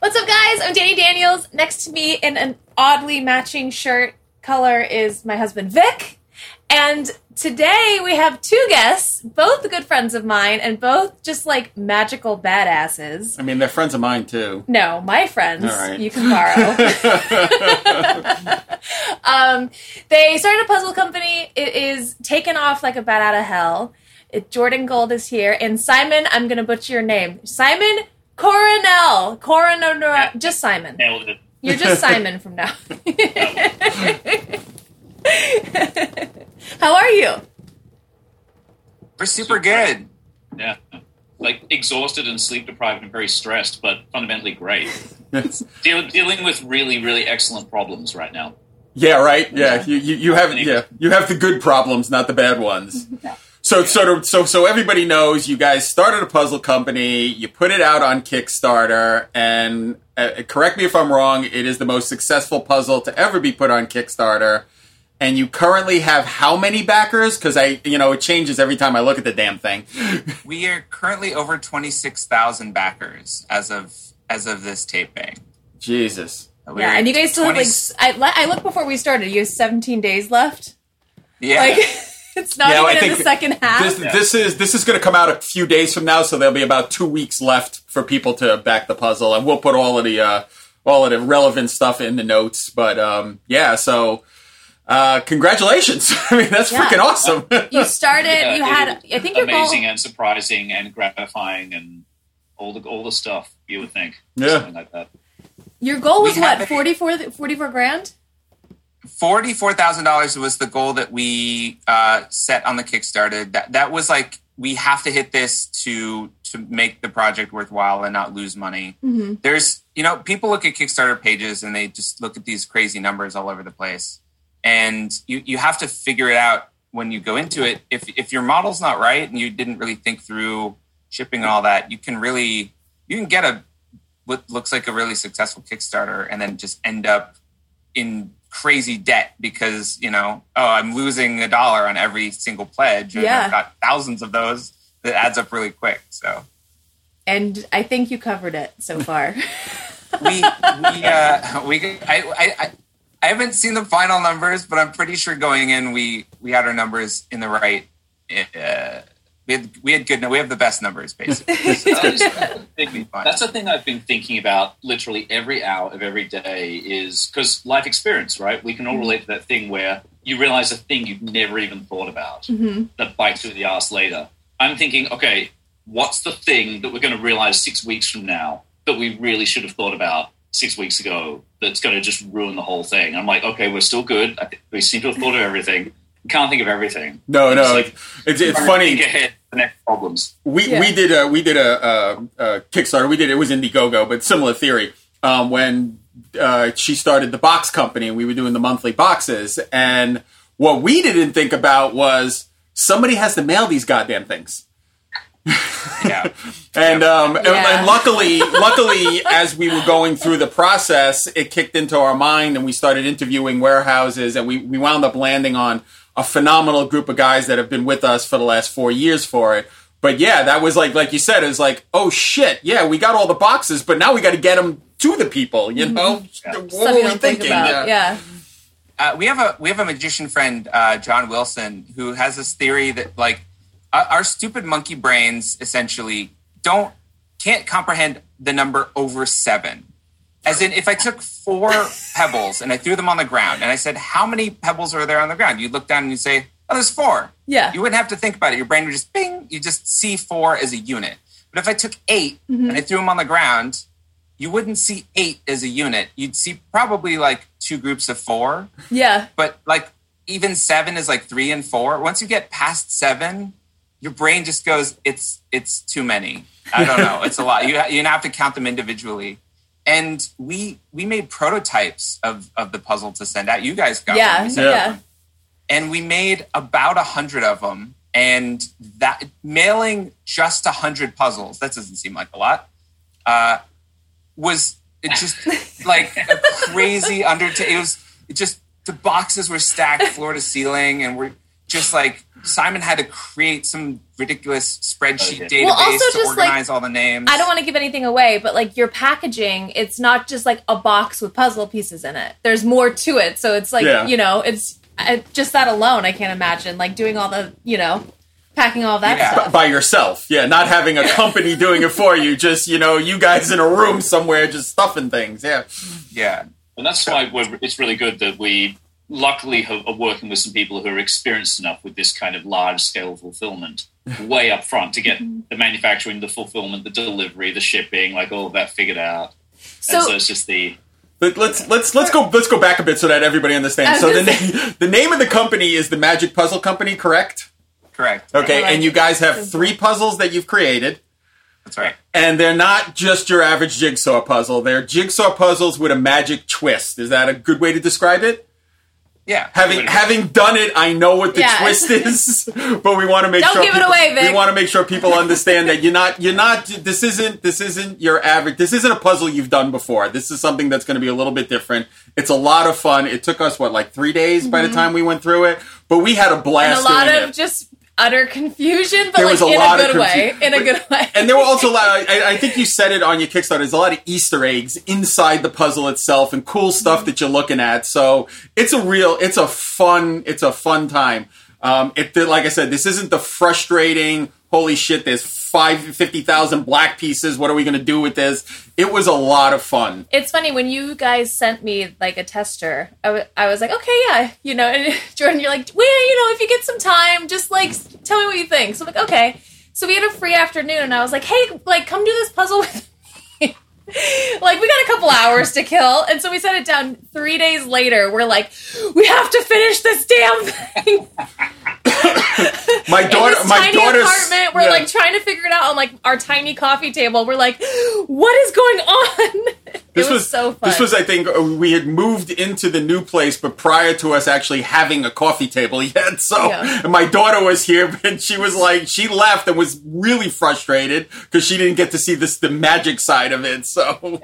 What's up, guys? I'm Danny Daniels. Next to me in an oddly matching shirt color is my husband, Vic. And today we have two guests, both good friends of mine, and both just like magical badasses. I mean, they're friends of mine, too. No, my friends. Right. You can borrow. um, they started a puzzle company. It is taken off like a bat out of hell. It, Jordan Gold is here, and Simon. I'm going to butcher your name, Simon Coronel. Coronel. Just Simon. Nailed it. You're just Simon from now. How are you? We're super good. Yeah. Like exhausted and sleep deprived and very stressed, but fundamentally great. Deal, dealing with really, really excellent problems right now. Yeah, right. Yeah, you, you, you have yeah you have the good problems, not the bad ones. So so so so everybody knows you guys started a puzzle company. You put it out on Kickstarter, and uh, correct me if I'm wrong. It is the most successful puzzle to ever be put on Kickstarter. And you currently have how many backers? Because I, you know, it changes every time I look at the damn thing. We are currently over twenty six thousand backers as of as of this taping. Jesus. We're Yeah, and you guys still have like I, I looked before we started. You have 17 days left. yeah. Like it's not Yeah, I even in the think second half. This, this is this is going to come out a few days from now, so there'll be about two weeks left for people to back the puzzle, and we'll put all of the uh, all of the relevant stuff in the notes. But um, yeah, so uh, congratulations! I mean, that's Yeah. freaking awesome. you started. Yeah, you had. I think your goal. amazing and surprising and gratifying and all the all the stuff you would think. Yeah. Something like that. Your goal was We what? have- 44, 44 grand. Forty-four thousand dollars was the goal that we uh, set on the Kickstarter. That that was like we have to hit this to to make the project worthwhile and not lose money. Mm-hmm. There's you know people look at Kickstarter pages and they just look at these crazy numbers all over the place, and you you have to figure it out when you go into it. If if your model's not right and you didn't really think through shipping and all that, you can really you can get a what looks like a really successful Kickstarter and then just end up in crazy debt because you know oh i'm losing a dollar on every single pledge and Yeah. i've got thousands of those that adds up really quick so And I think you covered it so far. we we uh we I, I i i haven't seen the final numbers but i'm pretty sure going in we we had our numbers in the right uh we had we had good we have the best numbers basically That's Big. That's the thing I've been thinking about literally every hour of every day is because life experience, right? We can all mm-hmm. relate to that thing where you realize a thing you've never even thought about mm-hmm. that bites you in the ass later. I'm thinking, okay, what's the thing that we're going to realize six weeks from now that we really should have thought about six weeks ago that's going to just ruin the whole thing? I'm like, okay, we're still good. We seem to have thought of everything. Can't think of everything. no, no, It's like- it's it's Trying to funny. Ahead the next problems. we Yeah. we did a we did a, a, a Kickstarter. We did it was Indiegogo, but similar theory. Um, when uh, she started the box company, and we were doing the monthly boxes, and what we didn't think about was somebody has to mail these goddamn things. yeah And um, and, and luckily, luckily, as we were going through the process, it kicked into our mind, and we started interviewing warehouses, and we we wound up landing on a phenomenal group of guys that have been with us for the last four years for it. But yeah, that was like like you said, it was like, oh shit, yeah, we got all the boxes, but now we got to get them to the people. You know, what Stuff were we don't think thinking? about. Yeah. uh, we have a we have a magician friend, uh, John Wilson, who has this theory that like our, our stupid monkey brains essentially don't can't comprehend the number over seven. As in, if I took four pebbles and I threw them on the ground, and I said, "How many pebbles are there on the ground?" You'd look down and you'd say, "Oh, there's four. Yeah. You wouldn't have to think about it. Your brain would just bing. You just see four as a unit. But if I took 8 mm-hmm. and I threw them on the ground, you wouldn't see eight as a unit. You'd see probably like two groups of four Yeah. but like even seven is like three and four. Once you get past seven, your brain just goes, it's it's too many. I don't know. It's a lot. You you have to count them individually, and we we made prototypes of of the puzzle to send out. You guys got yeah, one. Yeah. one. and we made about a hundred of them. And that mailing just a hundred puzzles that doesn't seem like a lot. Uh, was it just like a crazy undertaking? It was it just the boxes were stacked floor to ceiling, and we're just like Simon had to create some ridiculous spreadsheet Okay. database Well, also to just, like, organize all the names. I don't want to give anything away, but like your packaging, it's not just like a box with puzzle pieces in it. There's more to it. So it's like, Yeah. you know, it's uh, just that alone. I can't imagine like doing all the, you know, packing all that Yeah. stuff. by yourself. Yeah, not having a company doing it for you. Just you know, you guys in a room somewhere just stuffing things. Yeah, Yeah, And that's why we're, it's really good that we luckily have, are working with some people who are experienced enough with this kind of large scale fulfillment way up front to get the manufacturing, the fulfillment, the delivery, the shipping, like all of that figured out. and So- so it's just the Let, let's let's let's go let's go back a bit so that everybody understands. So the gonna name the name of the company is the Magic Puzzle Company, correct? correct. Okay, I and you guys have three puzzles that you've created. That's right. And they're not just your average jigsaw puzzle. They're jigsaw puzzles with a magic twist. Is that a good way to describe it? Yeah, Having having done it, I know what the Yeah. twist is, but we want to make Don't sure give it people, away, Vic. we want to make sure people understand that you're not you're not this isn't this isn't your average this isn't a puzzle you've done before. This is something that's going to be a little bit different. It's a lot of fun. It took us what like 3 days by the time we went through it, but we had a blast Mm-hmm. and a lot doing of it. just utter confusion, but There like was a in lot a of good way. In a good way. and there were also a lot. I, I think you said it on your Kickstarter. There's a lot of Easter eggs inside the puzzle itself, and cool stuff that you're looking at. So it's a real, it's a fun, it's a fun time. Um, it, like I said, this isn't the frustrating. Holy shit! There's five fifty thousand black pieces. What are we going to do with this? It was a lot of fun. it's funny when you guys sent me like a tester I wa- I was like okay yeah you know and jordan you're like well you know if you get some time just like tell me what you think so i'm like okay so we had a free afternoon and i was like hey like come do this puzzle with like we got a couple hours to kill and so we set it down. Three days later we're like we have to finish this damn thing. My in daughter, this my tiny daughter's apartment we're yeah. like trying to figure it out on like our tiny coffee table. We're like what is going on This it was, so fun This was, I think, uh, we had moved into the new place, but prior to us actually having a coffee table yet. So, Yeah. and my daughter was here, and she was like, she left and was really frustrated because she didn't get to see this the magic side of it. So,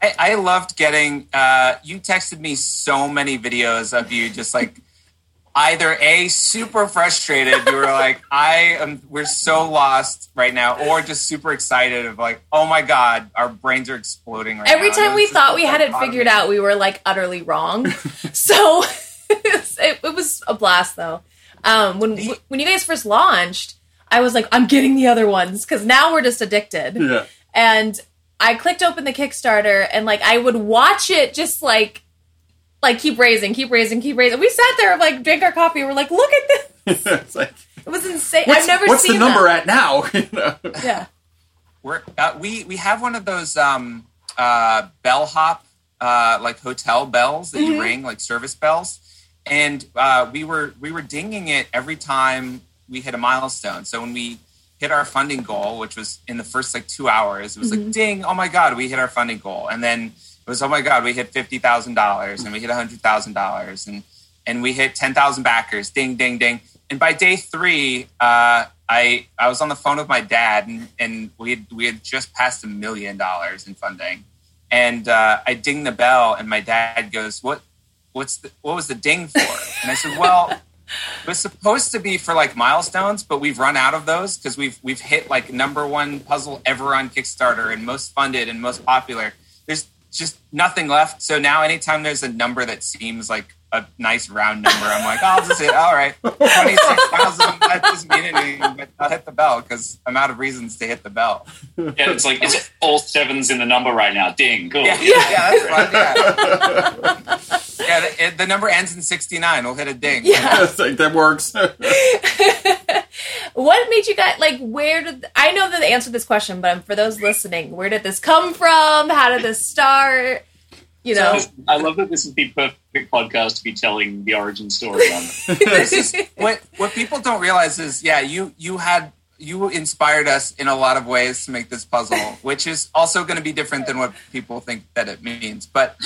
I, I loved getting. Uh, you texted me so many videos of you just like either a super frustrated. You were like, I am. We're so lost right now, or just super excited of like, oh my god, our brains are exploding right Every now. time we thought we had it figured of- out, we were like utterly wrong. so it, it was a blast, though. Um, when when you guys first launched, I was like, I'm getting the other ones because now we're just addicted. yeah. And I clicked open the Kickstarter and like I would watch it just like like keep raising, keep raising, keep raising. We sat there like drank our coffee. We're like, look at this. it's like, It was insane. I've never seen it. what's seen the number that. at now? You know? Yeah. We're, uh, we we have one of those um, uh, bellhop uh, like hotel bells that Mm-hmm. you ring, like service bells, and uh, we were we were dinging it every time we hit a milestone. So when we hit our funding goal, which was in the first like two hours, it was Mm-hmm. like ding, oh my god, we hit our funding goal, and then it was oh my god, we hit fifty thousand dollars, and we hit hundred thousand dollars, and and we hit ten thousand backers, ding ding ding, and by day three. Uh, I I was on the phone with my dad, and, and we had we had just passed a million dollars in funding, and uh, I ding the bell, and my dad goes, "What what's the, what was the ding for?" And I said, "Well, it was supposed to be for like milestones, but we've run out of those because we've we've hit like number one puzzle ever on Kickstarter and most funded and most popular. Just nothing left. So now, anytime there's a number that seems like a nice round number, I'm like, oh, I'll just hit. All right, twenty six thousand. That doesn't mean anything, but I'll hit the bell because I'm out of reasons to hit the bell. yeah, it's like it's all sevens in the number right now. Ding, cool. Yeah, yeah, that's fun. Yeah, yeah. The, it- the number ends in sixty nine. We'll hit a ding. Yeah. It's like, that works. what made you guys like? Where did I know the answer to this question? But for those listening, where did this come from? How did this start? You know, I love that this is the perfect podcast to be telling the origin story on. this is what what people don't realize is yeah you you had you inspired us in a lot of ways to make this puzzle, which is also going to be different than what people think that it means. But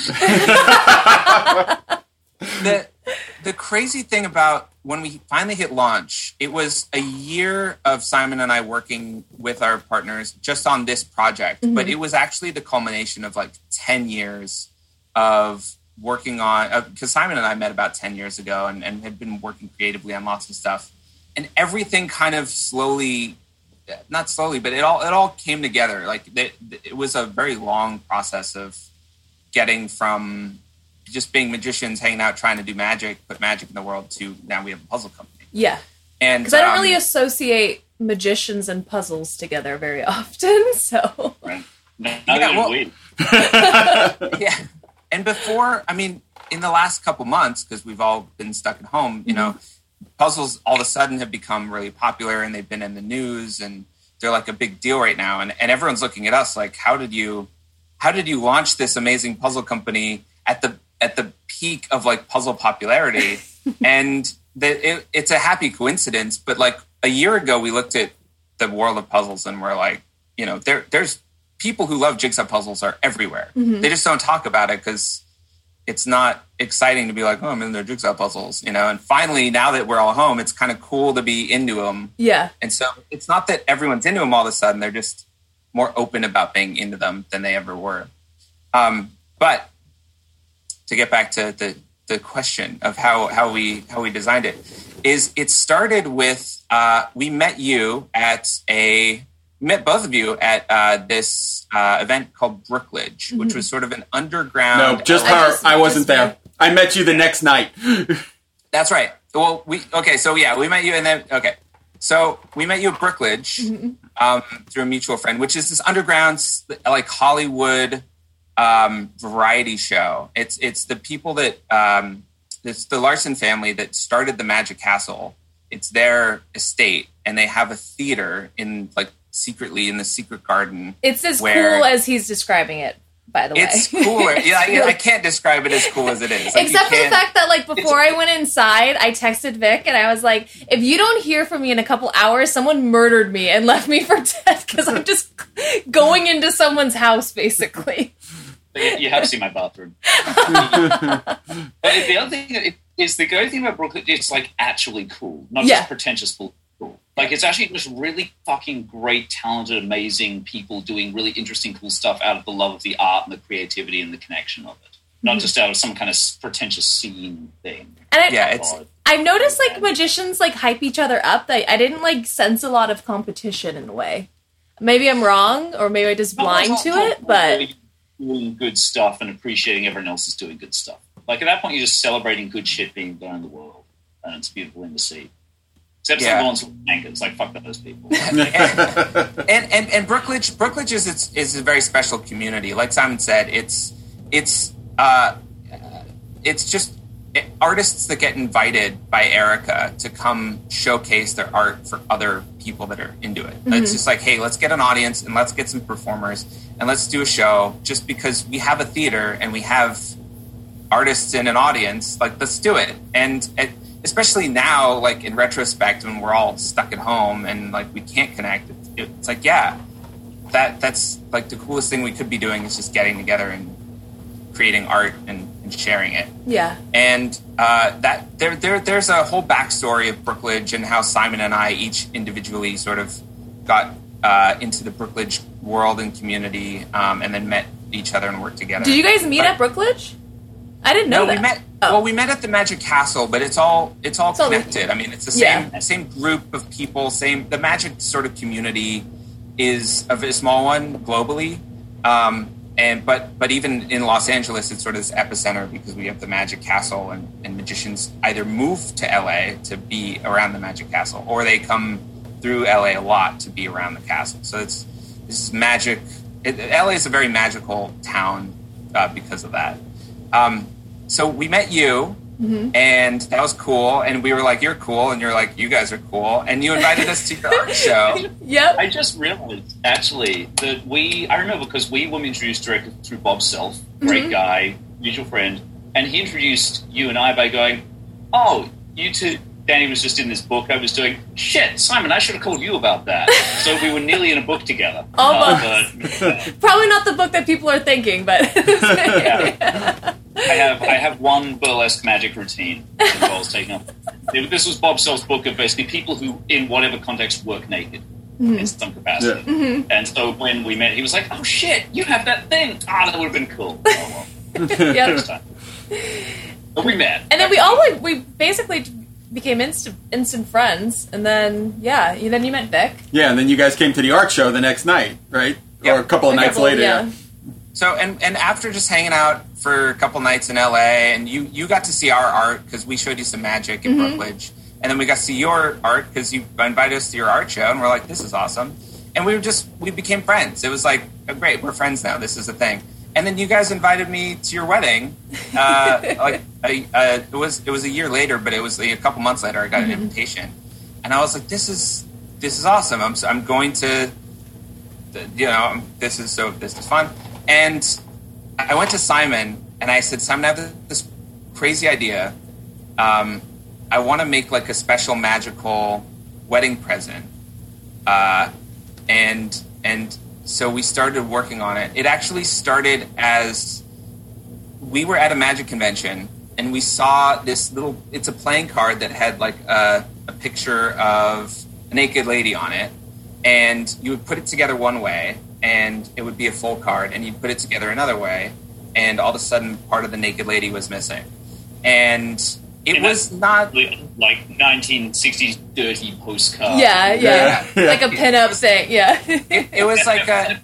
the the crazy thing about when we finally hit launch, it was a year of Simon and I working with our partners just on this project, mm-hmm. but it was actually the culmination of like 10 years of working on because uh, Simon and I met about 10 years ago and, and had been working creatively on lots of stuff. And everything kind of slowly not slowly, but it all it all came together. Like it, it was a very long process of getting from just being magicians, hanging out, trying to do magic, put magic in the world, to now we have a puzzle company. Yeah, and because I don't um, really associate magicians and puzzles together very often. So right. yeah, well, yeah, and before, I mean, in the last couple months, because we've all been stuck at home, you mm-hmm. know, puzzles all of a sudden have become really popular and they've been in the news and they're like a big deal right now. And, and everyone's looking at us like, how did you, how did you launch this amazing puzzle company at the at the peak of like puzzle popularity? and the, it, it's a happy coincidence. But like a year ago, we looked at the world of puzzles and we're like, you know, there there's people who love jigsaw puzzles are everywhere. Mm-hmm. They just don't talk about it because it's not exciting to be like, oh, I'm in their jigsaw puzzles, you know. And finally, now that we're all home, it's kind of cool to be into them. Yeah. And so it's not that everyone's into them all of a sudden; they're just more open about being into them than they ever were. Um, but to get back to the the question of how how we how we designed it is it started with uh, we met you at a met both of you at uh, this uh, event called Brookledge, mm-hmm. which was sort of an underground. No, just her. I, just, I wasn't there. Me. I met you the next night. That's right. Well, we okay. So yeah, we met you, and then okay. So we met you at Brookledge mm-hmm. um, through a mutual friend, which is this underground, like Hollywood um, variety show. It's it's the people that um, it's the Larsen family that started the Magic Castle. It's their estate, and they have a theater in like secretly in the secret garden. It's as cool as he's describing it. By the way, it's cooler. yeah, I, I, can't describe it as cool as it is. Like, Except for the fact that, like, before I went inside, I texted Vic and I was like, "If you don't hear from me in a couple hours, someone murdered me and left me for dead because I'm just going into someone's house, basically." You have seen my bathroom. the other thing is the great thing about Brookledge, it's like actually cool, not yeah. just pretentious cool cool. Like it's actually just really fucking great, talented, amazing people doing really interesting, cool stuff out of the love of the art and the creativity and the connection of it, not mm-hmm. just out of some kind of pretentious scene thing. And I, yeah, it's. I've noticed like magicians like hype each other up. That I didn't like sense a lot of competition in a way. Maybe I'm wrong, or maybe I just blind to it. But doing good stuff and appreciating everyone else is doing good stuff. Like at that point, you're just celebrating good shit being done in the world, and it's beautiful in the sea. Except yeah. some ones anchors, like fuck those people. and, and and Brookledge Brookledge is it's, is a very special community. Like Simon said, it's it's uh, it's just artists that get invited by Erika to come showcase their art for other people that are into it. Mm-hmm. It's just like, hey, let's get an audience and let's get some performers and let's do a show just because we have a theater and we have artists in an audience. Like, let's do it. And it, especially now, like in retrospect, when we're all stuck at home and like we can't connect, it, it's like, yeah, that that's like the coolest thing we could be doing is just getting together and creating art and, and sharing it. Yeah. And uh, that there there there's a whole backstory of Brookledge and how Simon and I each individually sort of got uh, into the Brookledge world and community, um, and then met each other and worked together. Did you guys meet but, at Brookledge? I didn't know no, that. we met. Oh. Well, we met at the Magic Castle, but it's all it's all it's connected. All, I mean, it's the same yeah. same group of people. Same the Magic sort of community is a very small one globally, um, and but but even in Los Angeles, it's sort of this epicenter because we have the Magic Castle, and, and magicians either move to LA to be around the Magic Castle, or they come through LA a lot to be around the castle. So it's this is magic. It, LA is a very magical town uh, because of that. Um, so we met you, mm-hmm. and that was cool. And we were like, "You're cool," and you're like, "You guys are cool," and you invited us to your art show. Yep. I just realized actually that we. I remember because we were introduced directly through Bob Self, great mm-hmm. guy, mutual friend, and he introduced you and I by going, "Oh, you two." Danny was just in this book I was doing. Shit, Simon, I should have called you about that. so we were nearly in a book together. Almost. Uh, but, Probably not the book that people are thinking, but yeah. I have I have one burlesque magic routine that involves taking up. This was Bob Sell's book of basically people who, in whatever context, work naked in some capacity. And so when we met, he was like, "Oh shit, you have that thing! Ah, that would have been cool." Oh well, yep. next time. But we met, And then we all like we basically became instant instant friends, and then yeah, you- then you met Vic. Yeah, and then you guys came to the art show the next night, right? Yep. Or a couple of A nights couple- later. yeah. So and and after just hanging out for a couple nights in LA, and you you got to see our art because we showed you some magic in mm-hmm. Brookledge, and then we got to see your art because you invited us to your art show, and we're like, this is awesome, and we were just we became friends. It was like, oh, great, we're friends now. This is a thing. And then you guys invited me to your wedding. Uh, like I, uh, it was it was a year later, but it was like, a couple months later. I got an invitation, and I was like, this is this is awesome. I'm I'm going to you know, this is so this is fun. And I went to Simon and I said, Simon, I have this crazy idea. Um, I want to make like a special magical wedding present. Uh, and and so we started working on it. It actually started as we were at a magic convention and we saw this little it's a playing card that had like a, a picture of a naked lady on it and you would put it together one way and it would be a full card and you'd put it together another way and all of a sudden part of the naked lady was missing and it And was not like 1960s dirty postcard. yeah, yeah, Yeah. like a pinup thing. Yeah, it, it was like a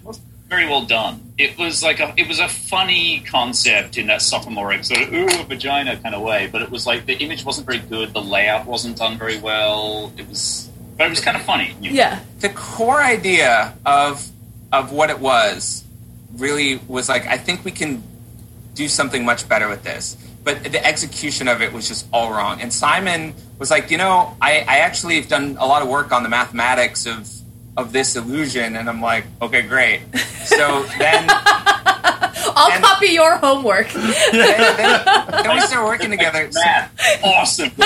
very well done. It was like a it was a funny concept in that sophomoric sort of ooh vagina kind of way, but it was like the image wasn't very good, the layout wasn't done very well. It was, but it was kind of funny. yeah, the core idea of of what it was really was like I think we can do something much better with this. But the execution of it was just all wrong. And Simon was like, you know, I, I actually have done a lot of work on the mathematics of of this illusion, and I'm like, okay, great. So then, I'll And- copy your homework. then, then, then we started working together. Math, awesome.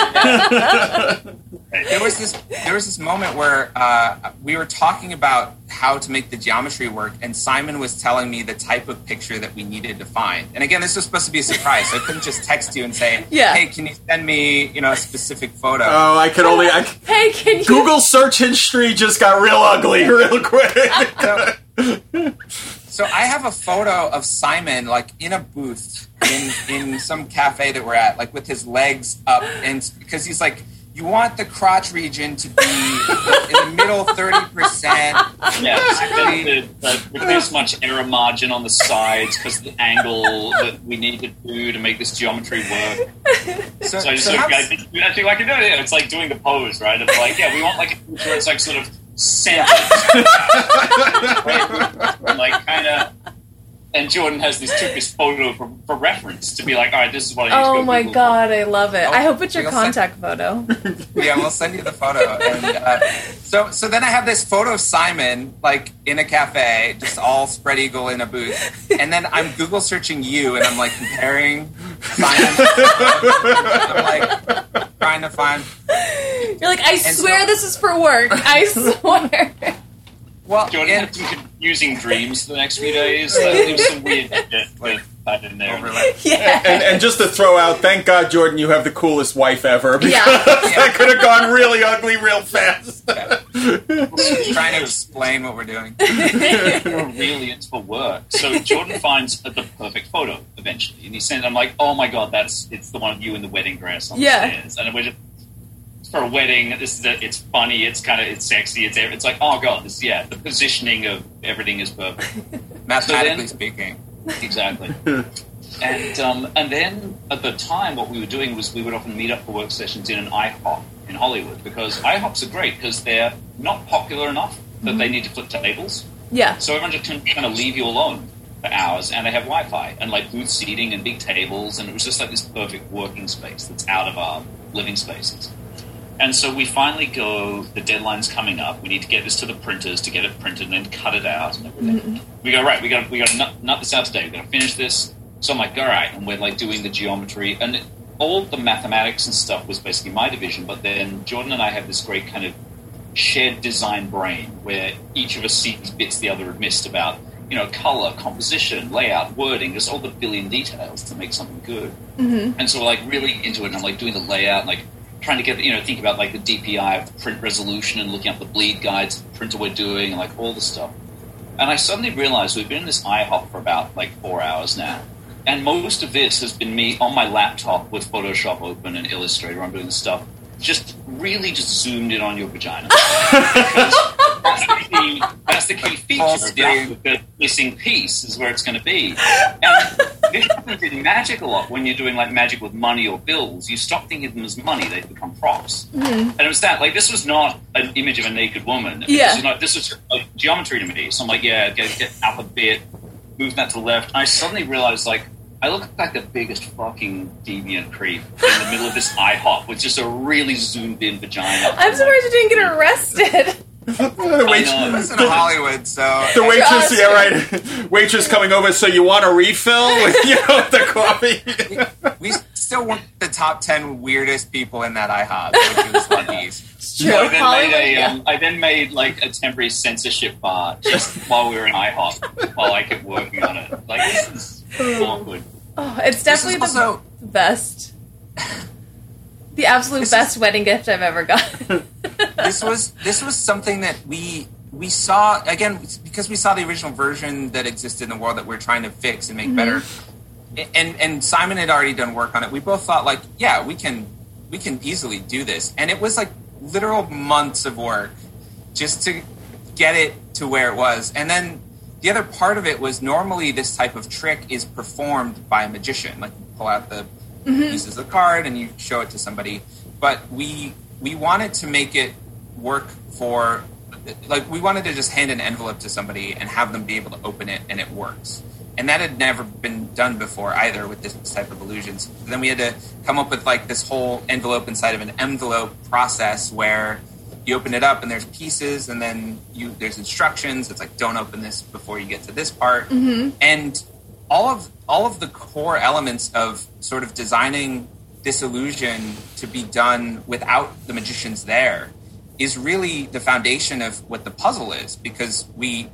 there was this there was this moment where uh, we were talking about how to make the geometry work, and Simon was telling me the type of picture that we needed to find. And again, this was supposed to be a surprise. So I couldn't just text you and say, Yeah. "Hey, can you send me you know a specific photo?" Oh, I could only. I, Hey, can you? Google search history just got real ugly real quick. So, so I have a photo of Simon like in a booth in in some cafe that we're at, like with his legs up, and because he's like. You want the crotch region to be in the middle thirty percent. Yeah, the, the, with this much error margin on the sides because the angle that we need to do to make this geometry work. So, So I just so sort of, I, I feel like I know, yeah, it's like doing the pose, right? Of like, yeah, we want like a pose it's like sort of centered, right? Like kind of. And Jordan has this took this photo for, for reference to be like, all right, this is what I need to Oh go my Google for." god, I love it. Oh, I hope it's your we'll send- contact photo. yeah, we'll send you the photo. And uh, so, so then I have this photo of Simon, like in a cafe, just all spread eagle in a booth. And then I'm Google searching you, and I'm like comparing Simon. I'm like trying to find. You're like, I And swear so- this is for work. I swear. Well, Jordan and, had some confusing dreams for the next few days. Like, there some weird shit Like, that had in there. overlay. Yeah. and, and just to throw out, thank God, Jordan, you have the coolest wife ever. Because Yeah. that could have gone really ugly real fast. trying to explain what we're doing. We're really into for work. So Jordan finds the perfect photo eventually, and he sends. I'm like, oh my god, that's it's the one of you in the wedding dress on Yeah. the stairs, and we're just for a wedding. This is a, it's funny, it's kind of it's sexy, it's it's like oh god, this yeah, the positioning of everything is perfect. Mathematically So speaking, Exactly. and um, and then at the time, what we were doing was we would often meet up for work sessions in an IHOP in Hollywood because IHOPs are great because they're not popular enough that they need to flip tables. Yeah. So everyone just can kind of leave you alone for hours, and they have Wi-Fi and like booth seating and big tables, and it was just like this perfect working space that's out of our living spaces. And so we finally go. The deadline's coming up. We need to get this to the printers to get it printed and then cut it out and everything. We go right. We got we got to nut, nut this out today. We got to finish this. So I'm like, all right, and we're like doing the geometry, and all the mathematics and stuff was basically my division, but then Jordan and I have this great kind of shared design brain where each of us sees bits the other had missed about, you know, color, composition, layout, wording, just all the billion details to make something good. Mm-hmm. And so we're like really into it, and I'm like doing the layout, like trying to get, you know, think about like the DPI of the print resolution and looking up the bleed guides, the printer we're doing, and like all the stuff. And I suddenly realized we've been in this IHOP for about like four hours now. And most of this has been me on my laptop with Photoshop open and Illustrator. I'm doing this stuff. Just really just zoomed in on your vagina. that's, the key, that's the key feature. The, the missing piece is where it's going to be. And this happens in magic a lot when you're doing like magic with money or bills. You stop thinking of them as money; they become props. Mm-hmm. And it was that. Like this was not an image of a naked woman. Yeah. This was, not, this was like geometry to me. So I'm like, yeah, get, get up a bit, move that to the left. And I suddenly realized like I look like the biggest fucking deviant creep in the middle of this IHOP with just a really zoomed in vagina. I'm surprised you didn't get arrested. the waitress in Hollywood, so the waitress, yeah, right. waitress coming over. So you want a refill with you know the coffee? we still want the top ten weirdest people in that IHOP, which was Lucky's. True. I then, made a, um, I then made like a temporary censorship bar just while we were in IHOP while I kept working on it. Like this is awkward. Oh, it's definitely the also- best. The absolute This best wedding gift I've ever gotten. this was this was something that we we saw again because we saw the original version that existed in the world that we're trying to fix and make mm-hmm. better. And and Simon had already done work on it. We both thought like, yeah, we can we can easily do this. And it was like literal months of work just to get it to where it was. And then the other part of it was normally this type of trick is performed by a magician. Like you pull out the mm-hmm. pieces of the card and you show it to somebody. But we we wanted to make it work for like we wanted to just hand an envelope to somebody and have them be able to open it and it works. And that had never been done before either with this type of illusions. Then we had to come up with like this whole envelope inside of an envelope process where you open it up and there's pieces and then you there's instructions. It's like don't open this before you get to this part. And all of all of the core elements of sort of designing this illusion to be done without the magicians there is really the foundation of what the puzzle is because we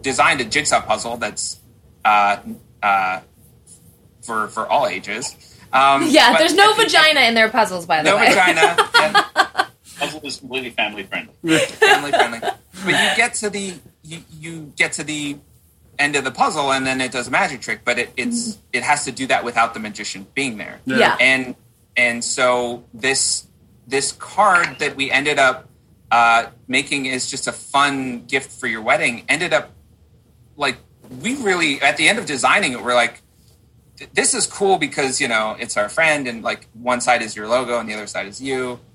designed a jigsaw puzzle that's uh, uh, for for all ages. Um, yeah, there's no vagina in their puzzles, by the No way. No vagina. yeah, Puzzle is completely family friendly. family friendly. But you get to the you, you get to the end of the puzzle and then it does a magic trick, but it, it's it has to do that without the magician being there. Yeah. And and so this this card that we ended up uh, making is just a fun gift for your wedding ended up like we really at the end of designing it we're like this is cool because you know it's our friend and like one side is your logo and the other side is you but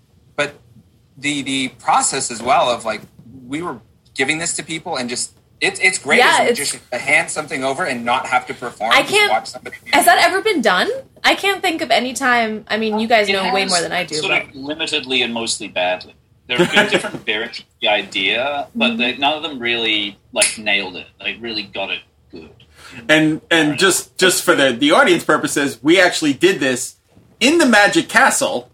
the the process as well of like we were giving this to people and just it's it's great Yeah, as it's- magician to hand something over and not have to perform I can't- watch somebody Has that ever been done? I can't think of any time. I mean, you guys It know way more than I do. Sort But of limitedly and mostly badly. There have been different variants of the idea, but Mm-hmm. they, none of them really like nailed it. Like really got it good. And and just just for the the audience purposes, we actually did this in the Magic Castle.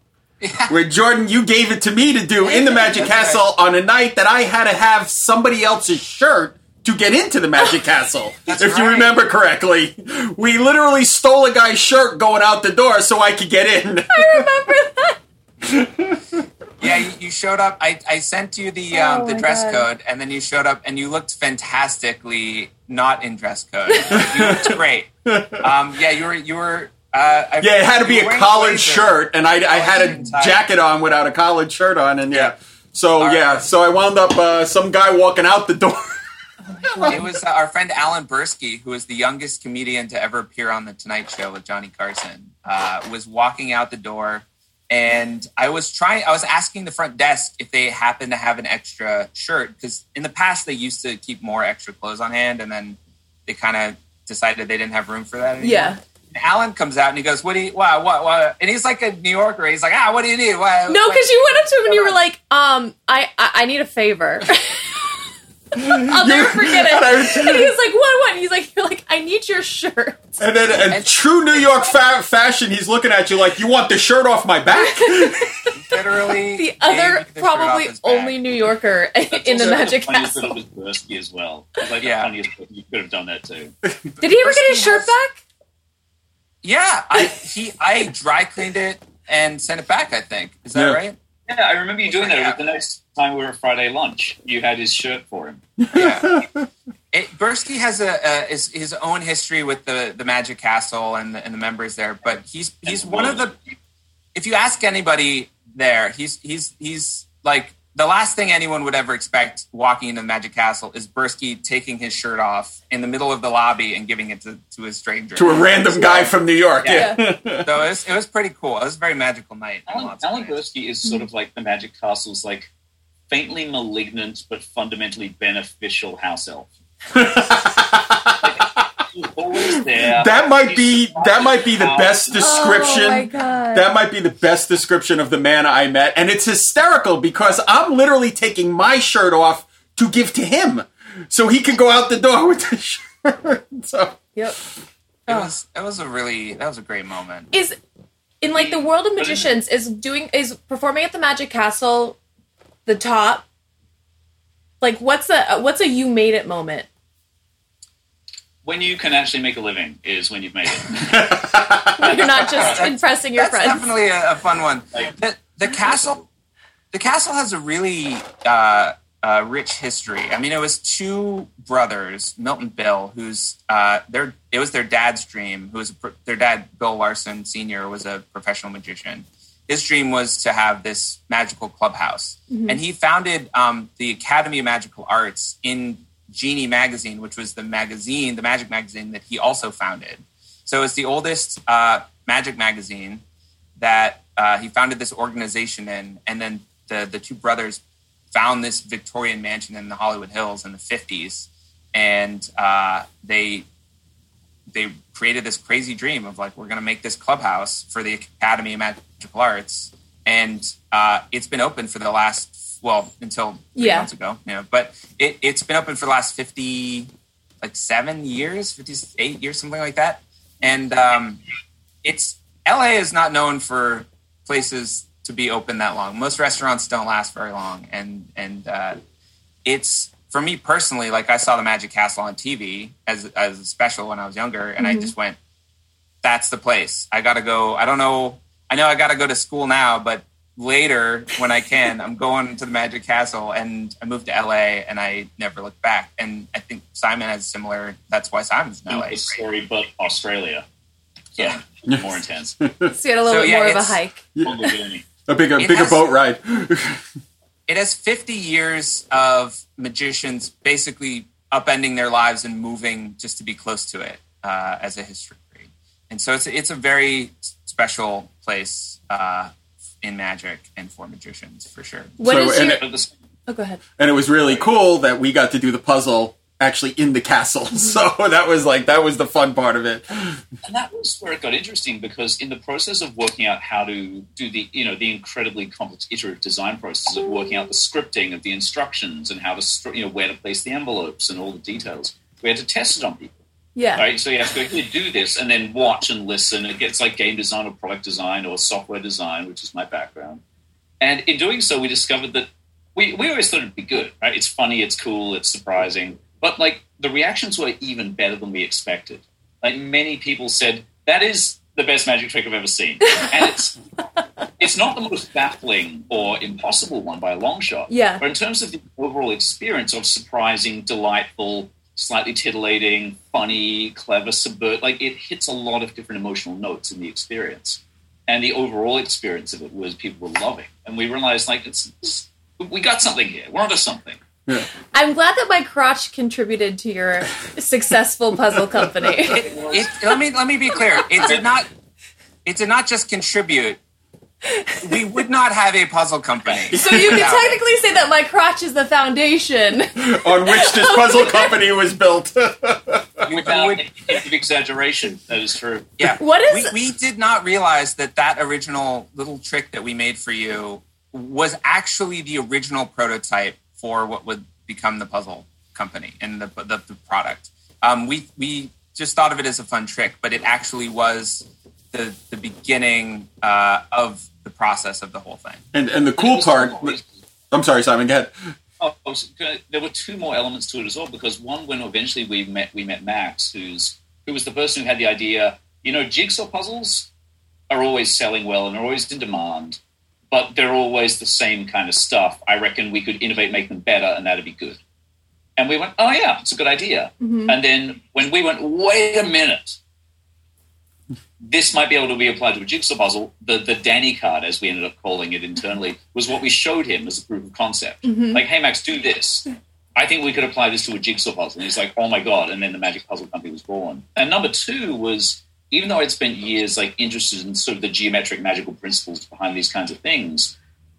Where Jordan, you gave it to me to do in the Magic That's Castle on a night that I had to have somebody else's shirt to get into the Magic Castle. That's if you remember correctly, we literally stole a guy's shirt going out the door so I could get in. I remember that. Yeah, you, you showed up. I, I sent you the Oh um, the dress God. code, and then you showed up, and you looked fantastically not in dress code. you looked great. Um, yeah, you were you were. Uh, Yeah, it had to be a wearing collared blazer. shirt, and I, I had a jacket on without a collared shirt on, and yeah. So All right. yeah, so I wound up uh, some guy walking out the door. It was uh, our friend Alan Bursky, who was the youngest comedian to ever appear on the Tonight Show with Johnny Carson, uh, was walking out the door, and I was trying. I was asking the front desk if they happened to have an extra shirt because in the past they used to keep more extra clothes on hand, and then they kind of decided they didn't have room for that anymore. Yeah. And Alan comes out and he goes, "What do you? What? What? What?" And he's like a New Yorker. He's like, "Ah, what do you need? What, No, because you went up to him and you were like, um, I, I, I need a favor. I'll never forget it. And I- And he was like, what, what? And he's like, you're like, I need your shirt. And then, in true New York fa- fashion, he's looking at you like, "You want the shirt off my back?" Literally, The other the probably off back. only New Yorker That's in the Magic funniest Castle. It was Bursky as well. It's like Yeah. the funniest. You could have done that too. Did he ever get his Bursky shirt has- back? Yeah, I he I dry cleaned it and sent it back. I think is that Yeah. right? Yeah, I remember you doing that. The next time we were Friday lunch, you had his shirt for him. Yeah. It, Bursky has a, a his, his own history with the, the Magic Castle and the, and the members there, but he's he's one of the. If you ask anybody there, he's he's he's like the last thing anyone would ever expect walking into the Magic Castle is Bursky taking his shirt off in the middle of the lobby and giving it to, to a stranger. to a random guy from New York. Yeah. Yeah. So it was, it was pretty cool. It was a very magical night. in Alan, lots Alan. Bursky is sort of like the Magic Castle's like faintly malignant but fundamentally beneficial house elf. He's always there. That might be that might be the best oh description. Oh my god. That might be the best description of the man I met, and it's hysterical because I'm literally taking my shirt off to give to him, so he can go out the door with the shirt. So yep. It was it was a really that was a great moment. Is in like the world of magicians is doing is performing at the Magic Castle the top? Like what's a what's a you made it moment? When you can actually make a living is when you've made it. When you're not just impressing your That's friends. definitely a, a fun one. Like- The, the castle, the castle has a really uh, uh, rich history. I mean, it was two brothers, Milton Bill, who's uh, their it was their dad's dream. Who was their dad, Bill Larsen Senior, was a professional magician. His dream was to have this magical clubhouse, and he founded um, the Academy of Magical Arts in Genii magazine, which was the magazine, the magic magazine that he also founded. So it's the oldest uh, magic magazine that uh, he founded this organization in, and then the the two brothers found this Victorian mansion in the Hollywood Hills in the fifties, and uh, they they created this crazy dream of like we're going to make this clubhouse for the Academy of Magical Arts, and uh, it's been open for the last well until three Yeah. months ago, Yeah, but it, it's been open for the last fifty like seven years, fifty eight years, something like that, and um, it's LA is not known for places to be open that long. Most restaurants don't last very long, and and uh, it's for me personally. Like I saw the Magic Castle on TV as as a special when I was younger, and I just went, "That's the place. I got to go." I don't know. I know I got to go to school now, but later when I can, I'm going to the Magic Castle, and I moved to LA, and I never looked back. And I think Simon has similar. That's why Simon's in LA. the story, but Australia. So, Yeah. more intense. So you had a little So, bit yeah, more of a hike. Longer journey. a bigger It bigger has- boat ride. it has 50 years of magicians basically upending their lives and moving just to be close to it uh, as a history. And so it's it's a very special place uh, in magic and for magicians for sure. What So, is and your? it- oh, go ahead. and it was really cool that we got to do the puzzle actually in the castle. Mm-hmm. So that was like that was the fun part of it. and that was where it got interesting because in the process of working out how to do the you know the incredibly complex iterative design process of working out the scripting of the instructions and how to you know where to place the envelopes and all the details, we had to test it on people. Yeah. Right, so you have to go here, do this, and then watch and listen. It gets like game design or product design or software design, which is my background. And in doing so, we discovered that we, we always thought it'd be good, right? It's funny, it's cool, it's surprising, but like the reactions were even better than we expected. Like many people said, that is the best magic trick I've ever seen, and it's it's not the most baffling or impossible one by a long shot. Yeah. But in terms of the overall experience of surprising, delightful, slightly titillating, funny, clever, subvert, like it hits a lot of different emotional notes in the experience. And the overall experience of it was people were loving. And we realized like it's, it's we got something here. We're onto something. I'm glad that my crotch contributed to your successful puzzle company. It, let me let me be clear. It did not. It did not just contribute. We would not have a puzzle company. So you can without it. technically say that my crotch is the foundation. On which this puzzle company was built. Without any exaggeration. That is true. Yeah. What is- we, we did not realize that that original little trick that we made for you was actually the original prototype for what would become the puzzle company and the the, the product. Um, we we just thought of it as a fun trick, but it actually was the the beginning uh, of the process of the whole thing. And and the cool part. I'm sorry, Simon. Go ahead. Oh, there were two more elements to it as well because one, when eventually we met, we met Max, who's who was the person who had the idea. You know, jigsaw puzzles are always selling well and are always in demand, but they're always the same kind of stuff. I reckon we could innovate, make them better, and that'd be good. And we went, oh yeah, it's a good idea. Mm-hmm. And then when we went, wait a minute, this might be able to be applied to a jigsaw puzzle. The the Danny card, as we ended up calling it internally, was what we showed him as a proof of concept. Mm-hmm. Like, hey Max, do this. I think we could apply this to a jigsaw puzzle. And he's like, oh my god! And then the Magic Puzzle Company was born. And number two was even though I'd spent years like interested in sort of the geometric magical principles behind these kinds of things,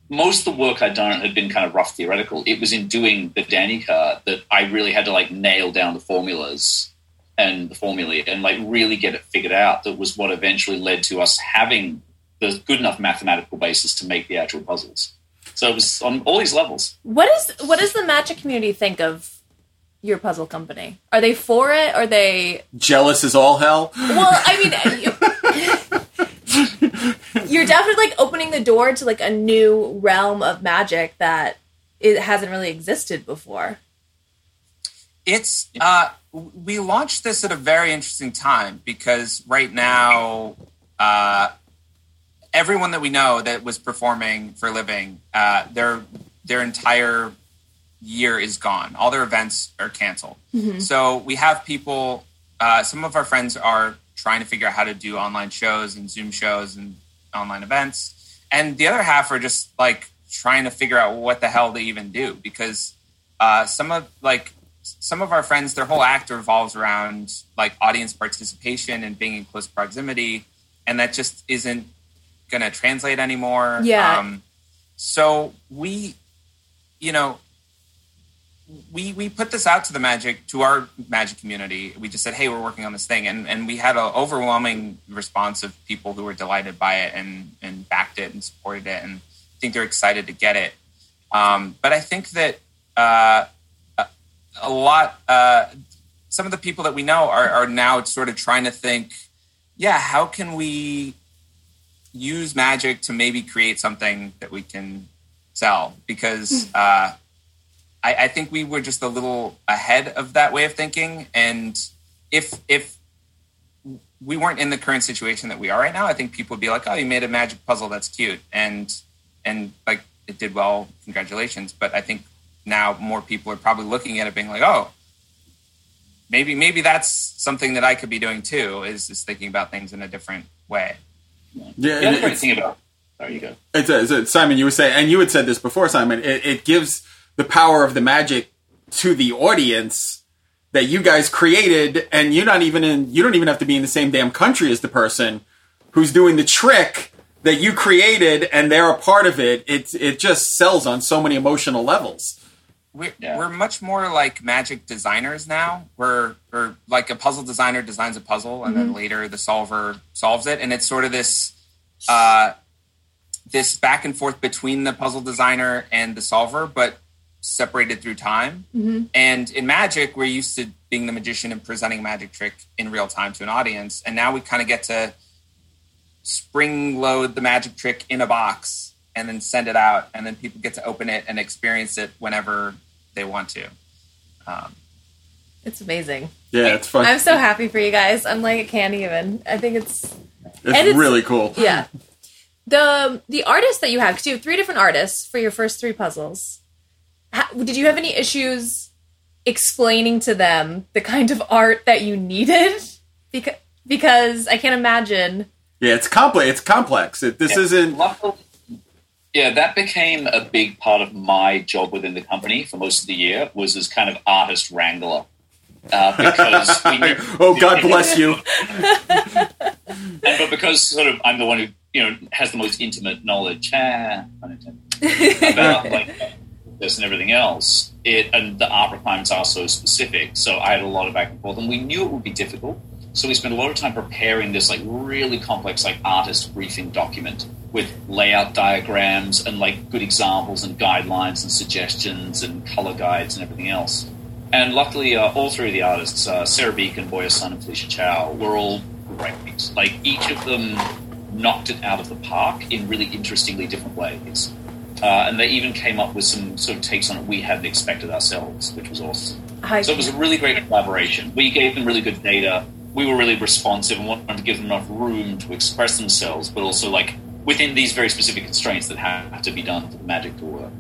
most of the work I'd done had been kind of rough theoretical. It was in doing the Danny card that I really had to like nail down the formulas and the formulae and like really get it figured out. That was what eventually led to us having the good enough mathematical basis to make the actual puzzles. So it was on all these levels. What is what does the magic community think of your puzzle company? Are they for it? Are they jealous as all hell? Well, I mean, you, you're definitely like opening the door to like a new realm of magic that it hasn't really existed before. It's uh we launched this at a very interesting time because right now, uh, everyone that we know that was performing for a living, uh, their their entire year is gone. All their events are canceled. Mm-hmm. So we have people. Uh, some of our friends are trying to figure out how to do online shows and Zoom shows and online events, and the other half are just like trying to figure out what the hell they even do because uh, some of like some of our friends, their whole act revolves around like audience participation and being in close proximity, and that just isn't going to translate anymore. Yeah. Um, so we, you know, we we put this out to the magic to our magic community. We just said, "Hey, we're working on this thing," and and we had an overwhelming response of people who were delighted by it and and backed it and supported it, and I think they're excited to get it. Um, but I think that. Uh, a lot. Uh, some of the people that we know are, are now sort of trying to think, yeah, how can we use magic to maybe create something that we can sell? Because hmm. uh, I, I think we were just a little ahead of that way of thinking, and if if we weren't in the current situation that we are right now, I think people would be like, "Oh, you made a magic puzzle. That's cute," and and like it did well. Congratulations. But I think now more people are probably looking at it being like, oh, maybe maybe that's something that I could be doing too, is just thinking about things in a different way. Yeah, the other great thing about there you go. It's, a, it's a, Simon, you were saying, and you had said this before, Simon. It, it gives the power of the magic to the audience that you guys created, and you're not even in. You don't even have to be in the same damn country as the person who's doing the trick that you created, and they're a part of it. It it just sells on so many emotional levels we're, yeah. we're much more like magic designers now. We're, we're like a puzzle designer designs a puzzle and mm-hmm. then later the solver solves it. And it's sort of this, uh, this back and forth between the puzzle designer and the solver, but separated through time. Mm-hmm. And in magic, we're used to being the magician and presenting a magic trick in real time to an audience. And now we kind of get to spring load the magic trick in a box and then send it out and then people get to open it and experience it whenever they want to. Um, it's amazing. Yeah, it's fun. I'm so happy for you guys. I'm like, I can't even. I think it's it's, it's really cool. Yeah. The the artists that you have, because you have three different artists for your first three puzzles. How, did you have any issues explaining to them the kind of art that you needed? Because because I can't imagine. Yeah, it's complex. It's complex. It, this yeah. isn't. Yeah, that became a big part of my job within the company for most of the year was as kind of artist wrangler. Uh, because knew, oh God bless you. and, but because sort of I'm the one who you know has the most intimate knowledge ah, about like this and everything else, it and the art requirements are so specific. So I had a lot of back and forth, and we knew it would be difficult. So we spent a lot of time preparing this like really complex like artist briefing document with layout diagrams and like good examples and guidelines and suggestions and color guides and everything else. And luckily, uh, all three of the artists, uh, Sarah Becan, Boya Sun, and Felicia Chiao, were all great. Like each of them knocked it out of the park in really interestingly different ways. Uh, and they even came up with some sort of takes on it we hadn't expected ourselves, which was awesome. I- So it was a really great collaboration. We gave them really good data. We were really responsive and wanted to give them enough room to express themselves, but also like within these very specific constraints that have to be done for the magic to work.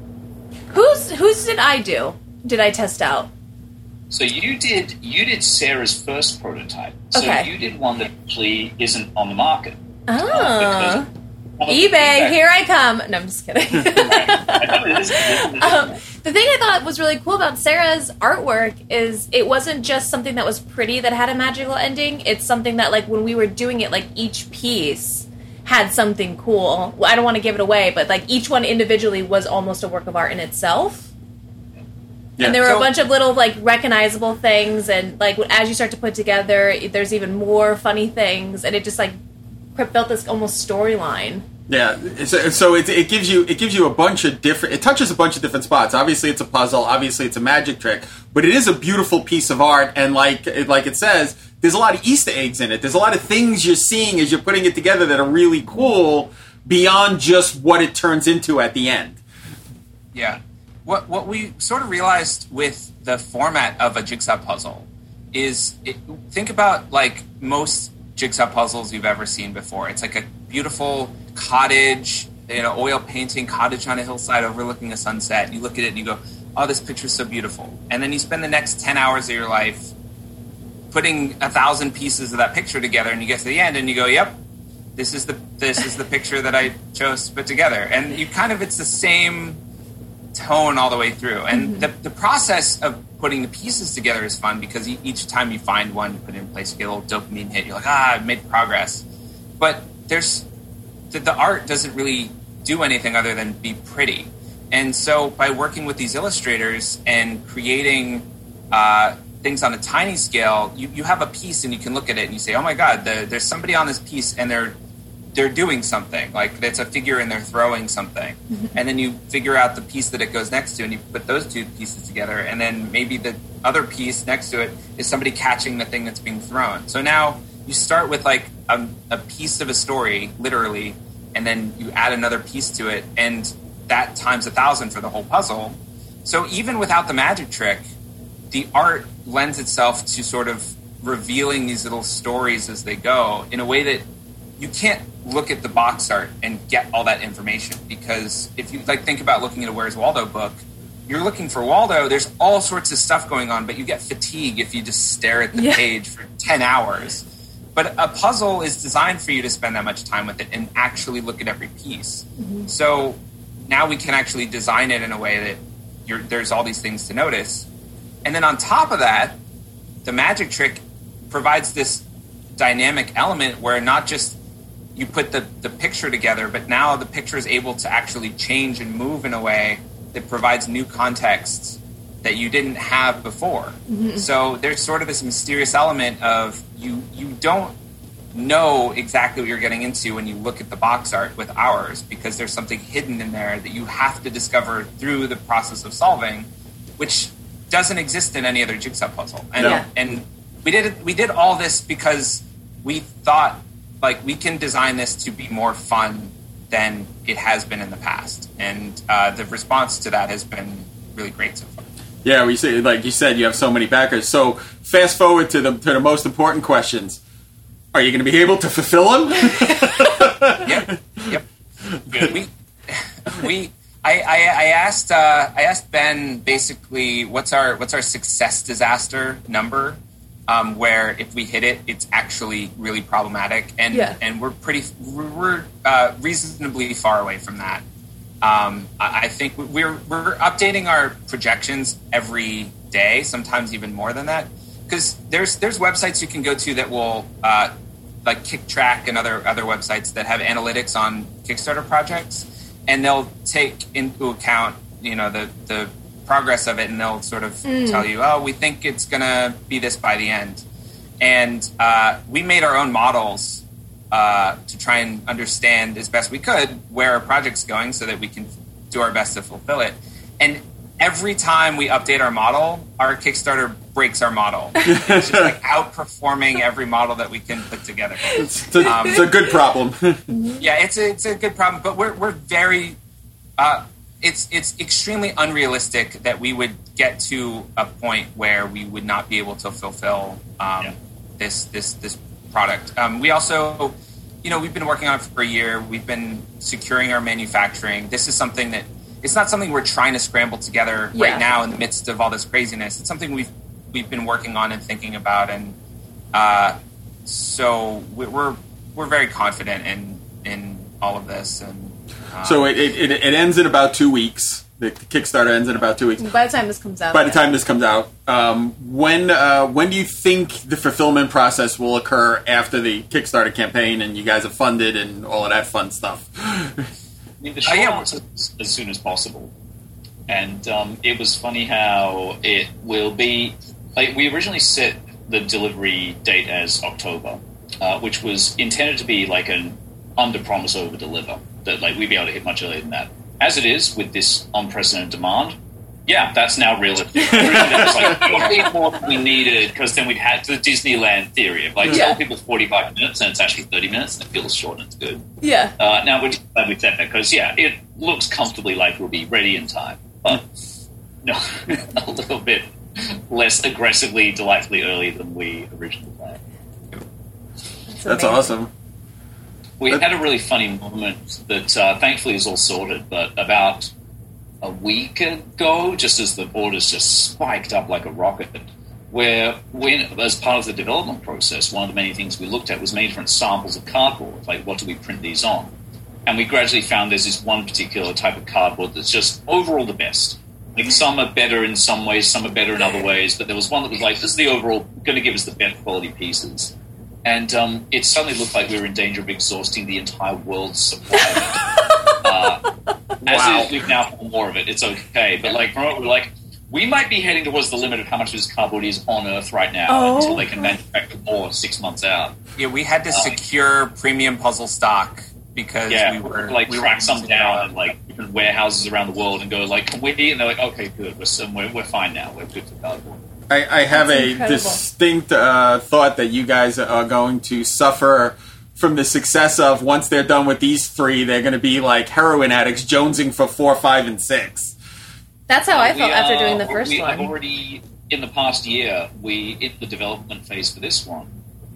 Who's whose did I do? Did I test out? So you did you did Sarah's first prototype. So Okay. you did one that actually isn't on the market. Oh, eBay, here I come. No, I'm just kidding. I know it is- it is- um, the thing I thought was really cool about Sarah's artwork is it wasn't just something that was pretty that had a magical ending. It's something that, like, when we were doing it, like, each piece had something cool. I don't want to give it away, but, like, each one individually was almost a work of art in itself. Yeah. And there were So- a bunch of little, like, recognizable things. And, like, as you start to put together, there's even more funny things. And it just, like, built this almost storyline. Yeah, so, so it, it gives you it gives you a bunch of different. It touches a bunch of different spots. Obviously, it's a puzzle. Obviously, it's a magic trick. But it is a beautiful piece of art, and like it- like it says, there's a lot of Easter eggs in it. There's a lot of things you're seeing as you're putting it together that are really cool beyond just what it turns into at the end. Yeah. What what we sort of realized with the format of a jigsaw puzzle is it, think about like most jigsaw puzzles you've ever seen before. It's like a beautiful cottage, you know, oil painting cottage on a hillside overlooking a sunset. You look at it and you go, "Oh, this picture's so beautiful." And then you spend the next 10 hours of your life putting a thousand pieces of that picture together and you get to the end and you go, "Yep, this is the this is the picture that I chose to put together." And you kind of it's the same tone all the way through. And the, the process of putting the pieces together is fun because each time you find one, you put it in place, you get a little dopamine hit. You're like, ah, I've made progress. But there's the, the art doesn't really do anything other than be pretty. And so by working with these illustrators and creating uh, things on a tiny scale, you, you have a piece and you can look at it and you say, oh my God, the, there's somebody on this piece and they're they're doing something like it's a figure and they're throwing something. Mm-hmm. And then you figure out the piece that it goes next to and you put those two pieces together and then maybe the other piece next to it is somebody catching the thing that's being thrown. So now you start with like a, a piece of a story literally and then you add another piece to it and that times a thousand for the whole puzzle. So even without the magic trick the art lends itself to sort of revealing these little stories as they go in a way that you can't look at the box art and get all that information because if you like think about looking at a Where's Waldo book, you're looking for Waldo. There's all sorts of stuff going on, but you get fatigue if you just stare at the Yeah. page for ten hours. But a puzzle is designed for you to spend that much time with it and actually look at every piece. Mm-hmm. So now we can actually design it in a way that you're, there's all these things to notice. And then on top of that, the magic trick provides this dynamic element where not just you put the, the picture together, but now the picture is able to actually change and move in a way that provides new contexts that you didn't have before. Mm-hmm. So there's sort of this mysterious element of you you don't know exactly what you're getting into when you look at the box art with ours because there's something hidden in there that you have to discover through the process of solving, which doesn't exist in any other jigsaw puzzle. And No. and we did we did all this because we thought like we can design this to be more fun than it has been in the past, and uh, the response to that has been really great so far. Yeah, we say like you said, you have so many backers. So fast forward to the to the most important questions. Are you going to be able to fulfill them? yep, yep. We, we, I, I, I asked, uh, I asked Ben basically what's our what's our success disaster number, um, where if we hit it, it's actually really problematic, and Yeah. and we're pretty, we're, uh, reasonably far away from that. Um, I I think we're we're updating our projections every day, sometimes even more than that, because there's there's websites you can go to that will uh, like Kicktraq and other other websites that have analytics on Kickstarter projects, and they'll take into account you know the the progress of it, and they'll sort of tell you, oh, we think it's gonna be this by the end, and uh, we made our own models uh, to try and understand as best we could where our project's going so that we can do our best to fulfill it. And every time we update our model, our Kickstarter breaks our model. It's just like outperforming every model that we can put together. It's a, um, it's a good problem. yeah, it's a, it's a good problem, but we're we're very. Uh, it's it's extremely unrealistic that we would get to a point where we would not be able to fulfill um, yeah. this this this product. Um, we also, you know, we've been working on it for a year. We've been securing our manufacturing. This is something that it's not something we're trying to scramble together yeah. right now in the midst of all this craziness. It's something we've we've been working on and thinking about, and uh, so we're we're very confident in in all of this. And so it, it, it ends in about two weeks. The Kickstarter ends in about two weeks. By the time this comes out. By the time this comes out, um, when uh, when do you think the fulfillment process will occur after the Kickstarter campaign and you guys have funded and all of that fun stuff? I mean, the short answer is as soon as possible. And um, it was funny how it will be. Like we originally set the delivery date as October, uh, which was intended to be like an under promise over deliver. That like we'd be able to hit much earlier than that as it is with this unprecedented demand, yeah, that's now realistic. like more than we needed because then we'd had the Disneyland theory of like yeah. tell people 45 minutes and it's actually 30 minutes and it feels short and it's good. Yeah. Uh, now we're just glad we said that because yeah, it looks comfortably like we'll be ready in time, but no, a little bit less aggressively, delightfully early than we originally planned. That's, that's awesome we had a really funny moment that uh, thankfully is all sorted, but about a week ago, just as the orders just spiked up like a rocket, where when, as part of the development process, one of the many things we looked at was many different samples of cardboard, like what do we print these on? And we gradually found there's this one particular type of cardboard that's just overall the best. Like some are better in some ways, some are better in other ways, but there was one that was like, this is the overall going to give us the best quality pieces and um, it suddenly looked like we were in danger of exhausting the entire world's supply. uh, as wow. we've now found more of it, it's okay. But like, from what we're like, we might be heading towards the limit of how much of this cardboard is on Earth right now oh. until they can manufacture more six months out. Yeah, we had to um, secure premium puzzle stock because yeah, we were like we track some down in like different warehouses around the world and go like, can we? And they're like, okay, good, we're somewhere, we're fine now, we're good for cardboard. I, I have That's a incredible. distinct uh, thought that you guys are going to suffer from the success of once they're done with these three, they're going to be like heroin addicts jonesing for four, five, and six. That's how I felt we, after doing the first we one. Have already in the past year, we in the development phase for this one.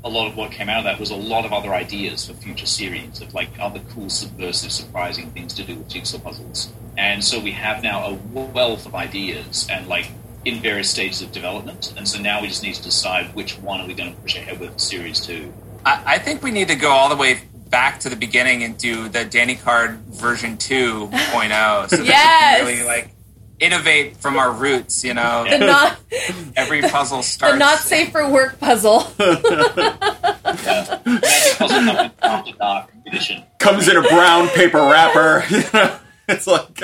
A lot of what came out of that was a lot of other ideas for future series of like other cool, subversive, surprising things to do with jigsaw puzzles. And so we have now a wealth of ideas and like in various stages of development, and so now we just need to decide which one are we going to push ahead with series two. I, I think we need to go all the way back to the beginning and do the Danny Card version 2.0. So yes! really like innovate from our roots, you know. The not every puzzle starts. The not safe for work puzzle. yeah. puzzle comes in edition. Uh, comes in a brown paper wrapper. it's like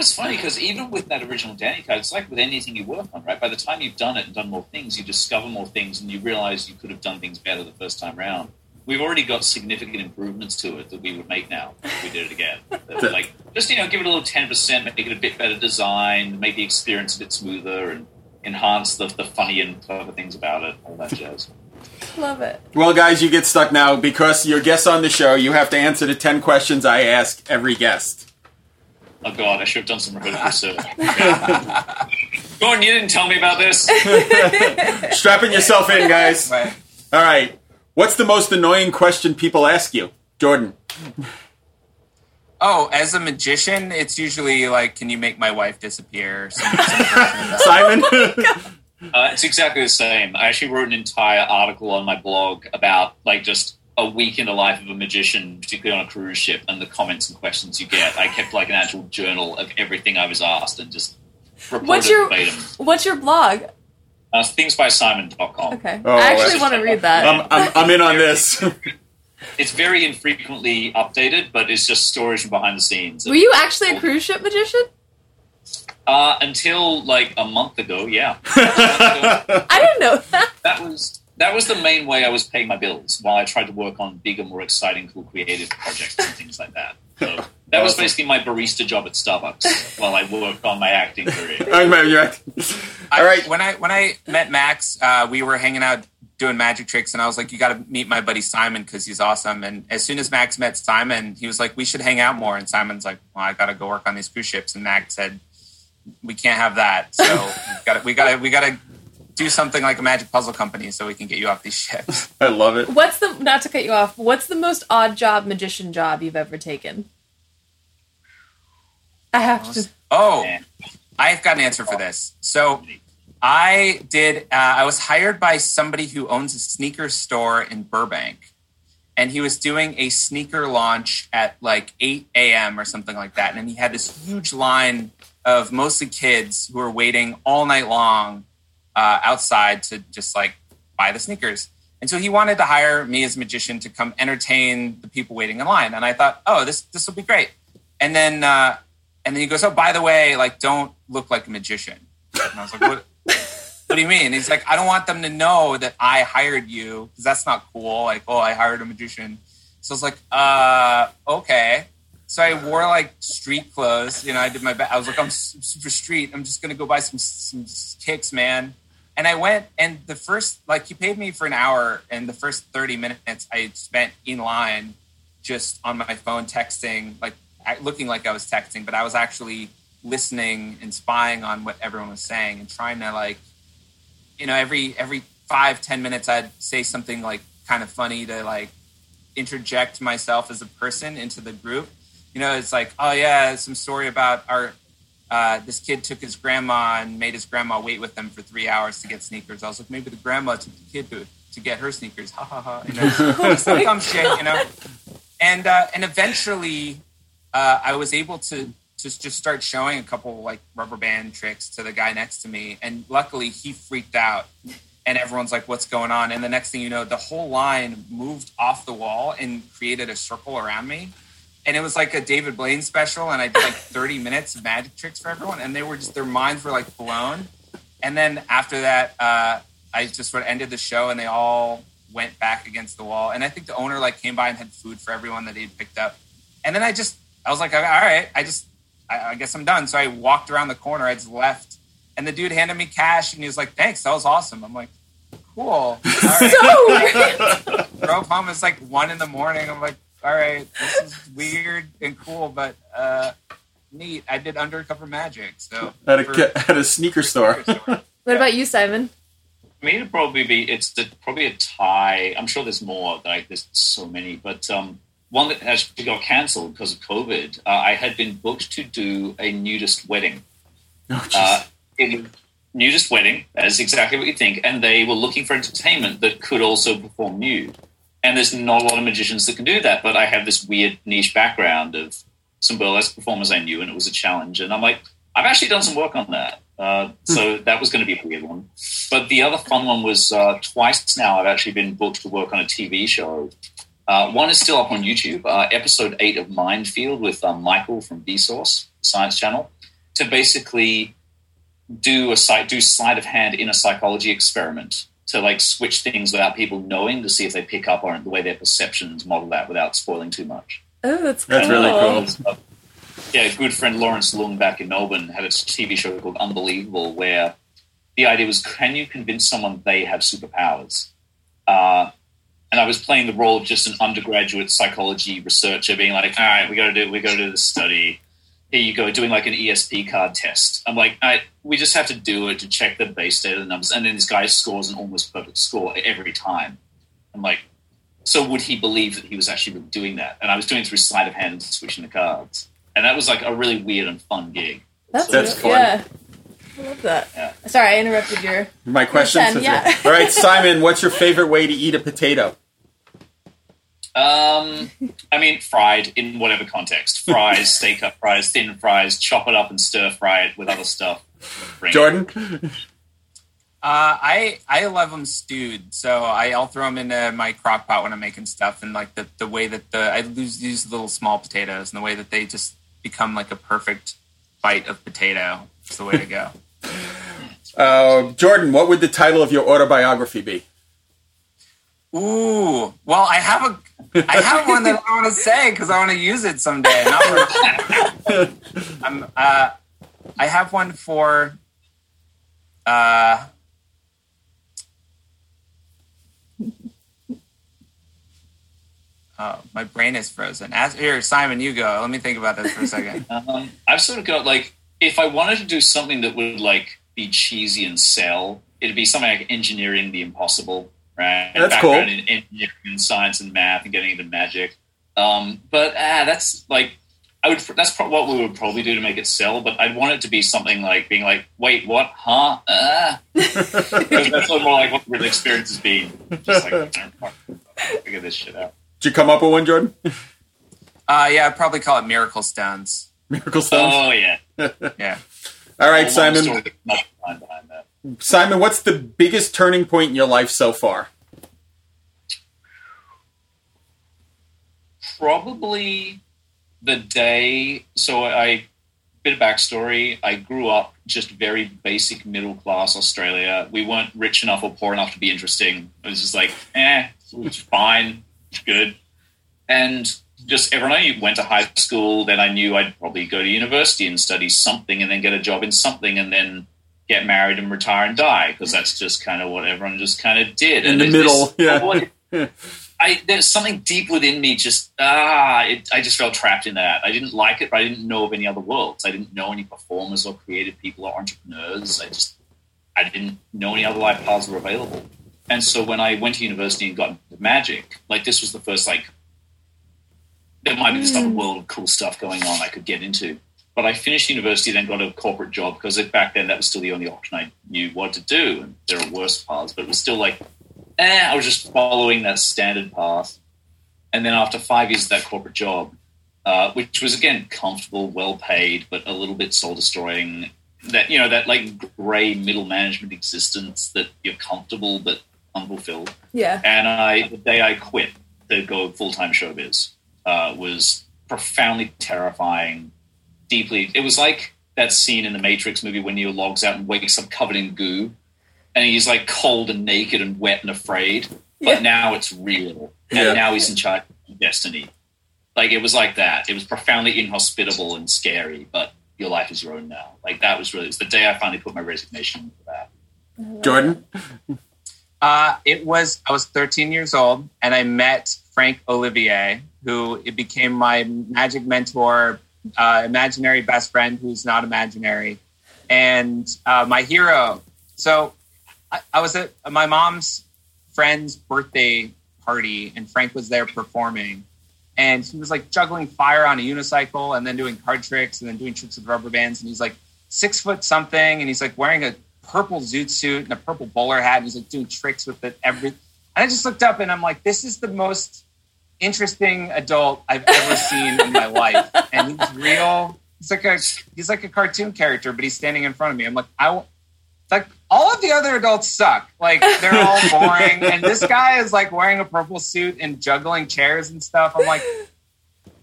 it's funny because even with that original Danny card, it's like with anything you work on, right? By the time you've done it and done more things, you discover more things and you realize you could have done things better the first time around. We've already got significant improvements to it that we would make now if we did it again. like just you know, give it a little ten percent, make it a bit better design, make the experience a bit smoother, and enhance the, the funny and clever things about it, all that jazz. Love it. Well, guys, you get stuck now because you're guests on the show. You have to answer the ten questions I ask every guest. Oh God, I should have done some research. Gordon, you didn't tell me about this. Strapping yourself in, guys. Right. All right. What's the most annoying question people ask you, Jordan? Oh, as a magician, it's usually like, "Can you make my wife disappear?" Some, some Simon. uh, it's exactly the same. I actually wrote an entire article on my blog about like just a week in the life of a magician, particularly on a cruise ship, and the comments and questions you get. I kept like an actual journal of everything I was asked and just reported what's your, verbatim. What's your blog? Uh, thingsbysimon.com. Okay. Oh, I actually want to read that. I'm, I'm, I'm in on this. it's very infrequently updated, but it's just stories from behind the scenes. Were you actually a cruise ship magician? Uh, until like a month ago, yeah. I didn't know that. That was that was the main way I was paying my bills while I tried to work on bigger, more exciting, cool, creative projects and things like that. So that was basically my barista job at Starbucks while I worked on my acting career. I remember you. All right. I, when I when I met Max, uh, we were hanging out doing magic tricks, and I was like, "You got to meet my buddy Simon because he's awesome." And as soon as Max met Simon, he was like, "We should hang out more." And Simon's like, "Well, I got to go work on these cruise ships." And Max said, "We can't have that. So we got to we got to we got to do something like a magic puzzle company so we can get you off these ships." I love it. What's the not to cut you off? What's the most odd job magician job you've ever taken? I have to. Oh, I've got an answer for this. So I did. Uh, I was hired by somebody who owns a sneaker store in Burbank, and he was doing a sneaker launch at like 8 a.m. or something like that. And he had this huge line of mostly kids who were waiting all night long uh, outside to just like buy the sneakers. And so he wanted to hire me as a magician to come entertain the people waiting in line. And I thought, oh, this this will be great. And then uh, and then he goes, oh, by the way, like don't look like a magician. And I was like, what? what do you mean? He's like, I don't want them to know that I hired you because that's not cool. Like, oh, I hired a magician. So I was like, uh, okay. So I wore like street clothes. You know, I did my best. I was like, I'm super street. I'm just gonna go buy some some kicks, man. And I went, and the first like he paid me for an hour, and the first thirty minutes I spent in line, just on my phone texting, like looking like I was texting, but I was actually listening and spying on what everyone was saying and trying to like you know every every five ten minutes i'd say something like kind of funny to like interject myself as a person into the group. You know it's like oh yeah some story about our uh, this kid took his grandma and made his grandma wait with them for three hours to get sneakers i was like maybe the grandma took the kid to, to get her sneakers ha ha ha you know some dumb shit you know and uh, and eventually uh, i was able to to just start showing a couple like rubber band tricks to the guy next to me. And luckily he freaked out and everyone's like, what's going on? And the next thing you know, the whole line moved off the wall and created a circle around me. And it was like a David Blaine special. And I did like 30 minutes of magic tricks for everyone. And they were just, their minds were like blown. And then after that, uh, I just sort of ended the show and they all went back against the wall. And I think the owner like came by and had food for everyone that he'd picked up. And then I just, I was like, all right, I just I, I guess I'm done. So I walked around the corner. I just left, and the dude handed me cash, and he was like, "Thanks, that was awesome." I'm like, "Cool." All right. so Drove home. It's like one in the morning. I'm like, "All right, this is weird and cool, but uh, neat." I did undercover magic. So at a for, at a sneaker store. Sneaker store. what about you, Simon? For me, it'd probably be it's the, probably a tie. I'm sure there's more. Like there's so many, but um, one that actually got cancelled because of COVID. Uh, I had been booked to do a nudist wedding. Oh, uh, nudist wedding, that is exactly what you think. And they were looking for entertainment that could also perform nude. And there's not a lot of magicians that can do that, but I have this weird niche background of some burlesque performers I knew, and it was a challenge. And I'm like, I've actually done some work on that. Uh, so hmm. that was going to be a weird one. But the other fun one was uh, twice now I've actually been booked to work on a TV show uh, one is still up on YouTube, uh, episode eight of Mind Field with um, Michael from Vsauce Science Channel, to basically do a site do sleight of hand in a psychology experiment to like switch things without people knowing to see if they pick up on the way their perceptions model that without spoiling too much. Oh, that's cool. That's really cool. yeah, good friend Lawrence Leung back in Melbourne had a TV show called Unbelievable where the idea was can you convince someone they have superpowers? Uh, and I was playing the role of just an undergraduate psychology researcher, being like, "All right, we got to do, we got to do this study. Here you go, doing like an ESP card test." I'm like, "We just have to do it to check the base data of the numbers," and then this guy scores an almost perfect score every time. I'm like, so would he believe that he was actually doing that? And I was doing it through sleight of hand, and switching the cards, and that was like a really weird and fun gig. That's, so, that's fun. Yeah. I love that. Yeah. Sorry, I interrupted your my question. Yeah. All right, Simon, what's your favorite way to eat a potato? Um, I mean, fried in whatever context. Fries, steak up fries, thin fries, chop it up and stir fry it with other stuff. Bring Jordan? Uh, I I love them stewed, so I, I'll throw them into my crock pot when I'm making stuff, and like the, the way that the I use these little small potatoes, and the way that they just become like a perfect bite of potato. It's the way to go. uh, Jordan, what would the title of your autobiography be? Ooh, well, I have a I have one that I want to say because I want to use it someday. I'm, uh, I have one for. Uh, oh, my brain is frozen. As, here, Simon, you go. Let me think about this for a second. Um, I've sort of got like if I wanted to do something that would like be cheesy and sell, it'd be something like engineering the impossible, right? That's cool. background In engineering and science and math and getting into magic. Um, but ah, that's like I would. That's pro- what we would probably do to make it sell. But I'd want it to be something like being like, wait, what? Huh? 'Cause that's more like what the real experience has been. Just like figure this shit out. Did you come up with one, Jordan? Uh, yeah, I'd probably call it Miracle Stones. Miracle Stones. Oh yeah. Yeah. All right, Long Simon. Simon, what's the biggest turning point in your life so far? probably the day so i bit of backstory. I grew up just very basic middle class australia. We weren't rich enough or poor enough to be interesting. It was just like eh it's fine it's good. And just everyone I went to high school then i knew i'd probably go to university and study something and then get a job in something and then get married and retire and die because that's just kind of what everyone just kind of did In And the middle, this- yeah. I there's something deep within me. Just ah, it, I just felt trapped in that. I didn't like it, but I didn't know of any other worlds. I didn't know any performers or creative people or entrepreneurs. I just I didn't know any other life paths were available. And so when I went to university and got into magic, like this was the first like there might be this other world of cool stuff going on I could get into. But I finished university, then got a corporate job because back then that was still the only option I knew what to do. And there are worse paths, but it was still like eh, I was just following that standard path. And then after five years of that corporate job, uh, which was again comfortable, well paid, but a little bit soul destroying, that you know that like gray middle management existence that you're comfortable but unfulfilled. Yeah. And I, the day I quit to go full time showbiz, uh, was profoundly terrifying. Deeply, it was like that scene in the Matrix movie when Neo logs out and wakes up covered in goo, and he's like cold and naked and wet and afraid. But Yeah. now it's real, and Yeah. now he's in charge of destiny. Like it was like that. It was profoundly inhospitable and scary, but your life is your own now. Like that was really. It's the day I finally put my resignation in for that. Jordan? Uh, it was I was 13 years old, and I met Frank Olivier, who it became my magic mentor, uh, imaginary best friend who's not imaginary, and uh, my hero. So I, I was at my mom's friend's birthday party, and Frank was there performing. And he was like juggling fire on a unicycle and then doing card tricks and then doing tricks with rubber bands. And he's like six foot something and he's like wearing a purple zoot suit and a purple bowler hat. And he's like doing tricks with it. Every and I just looked up and I'm like, this is the most interesting adult I've ever seen in my life. And he's real. He's like a he's like a cartoon character, but he's standing in front of me. I'm like, I like all of the other adults suck. Like they're all boring, and this guy is like wearing a purple suit and juggling chairs and stuff. I'm like,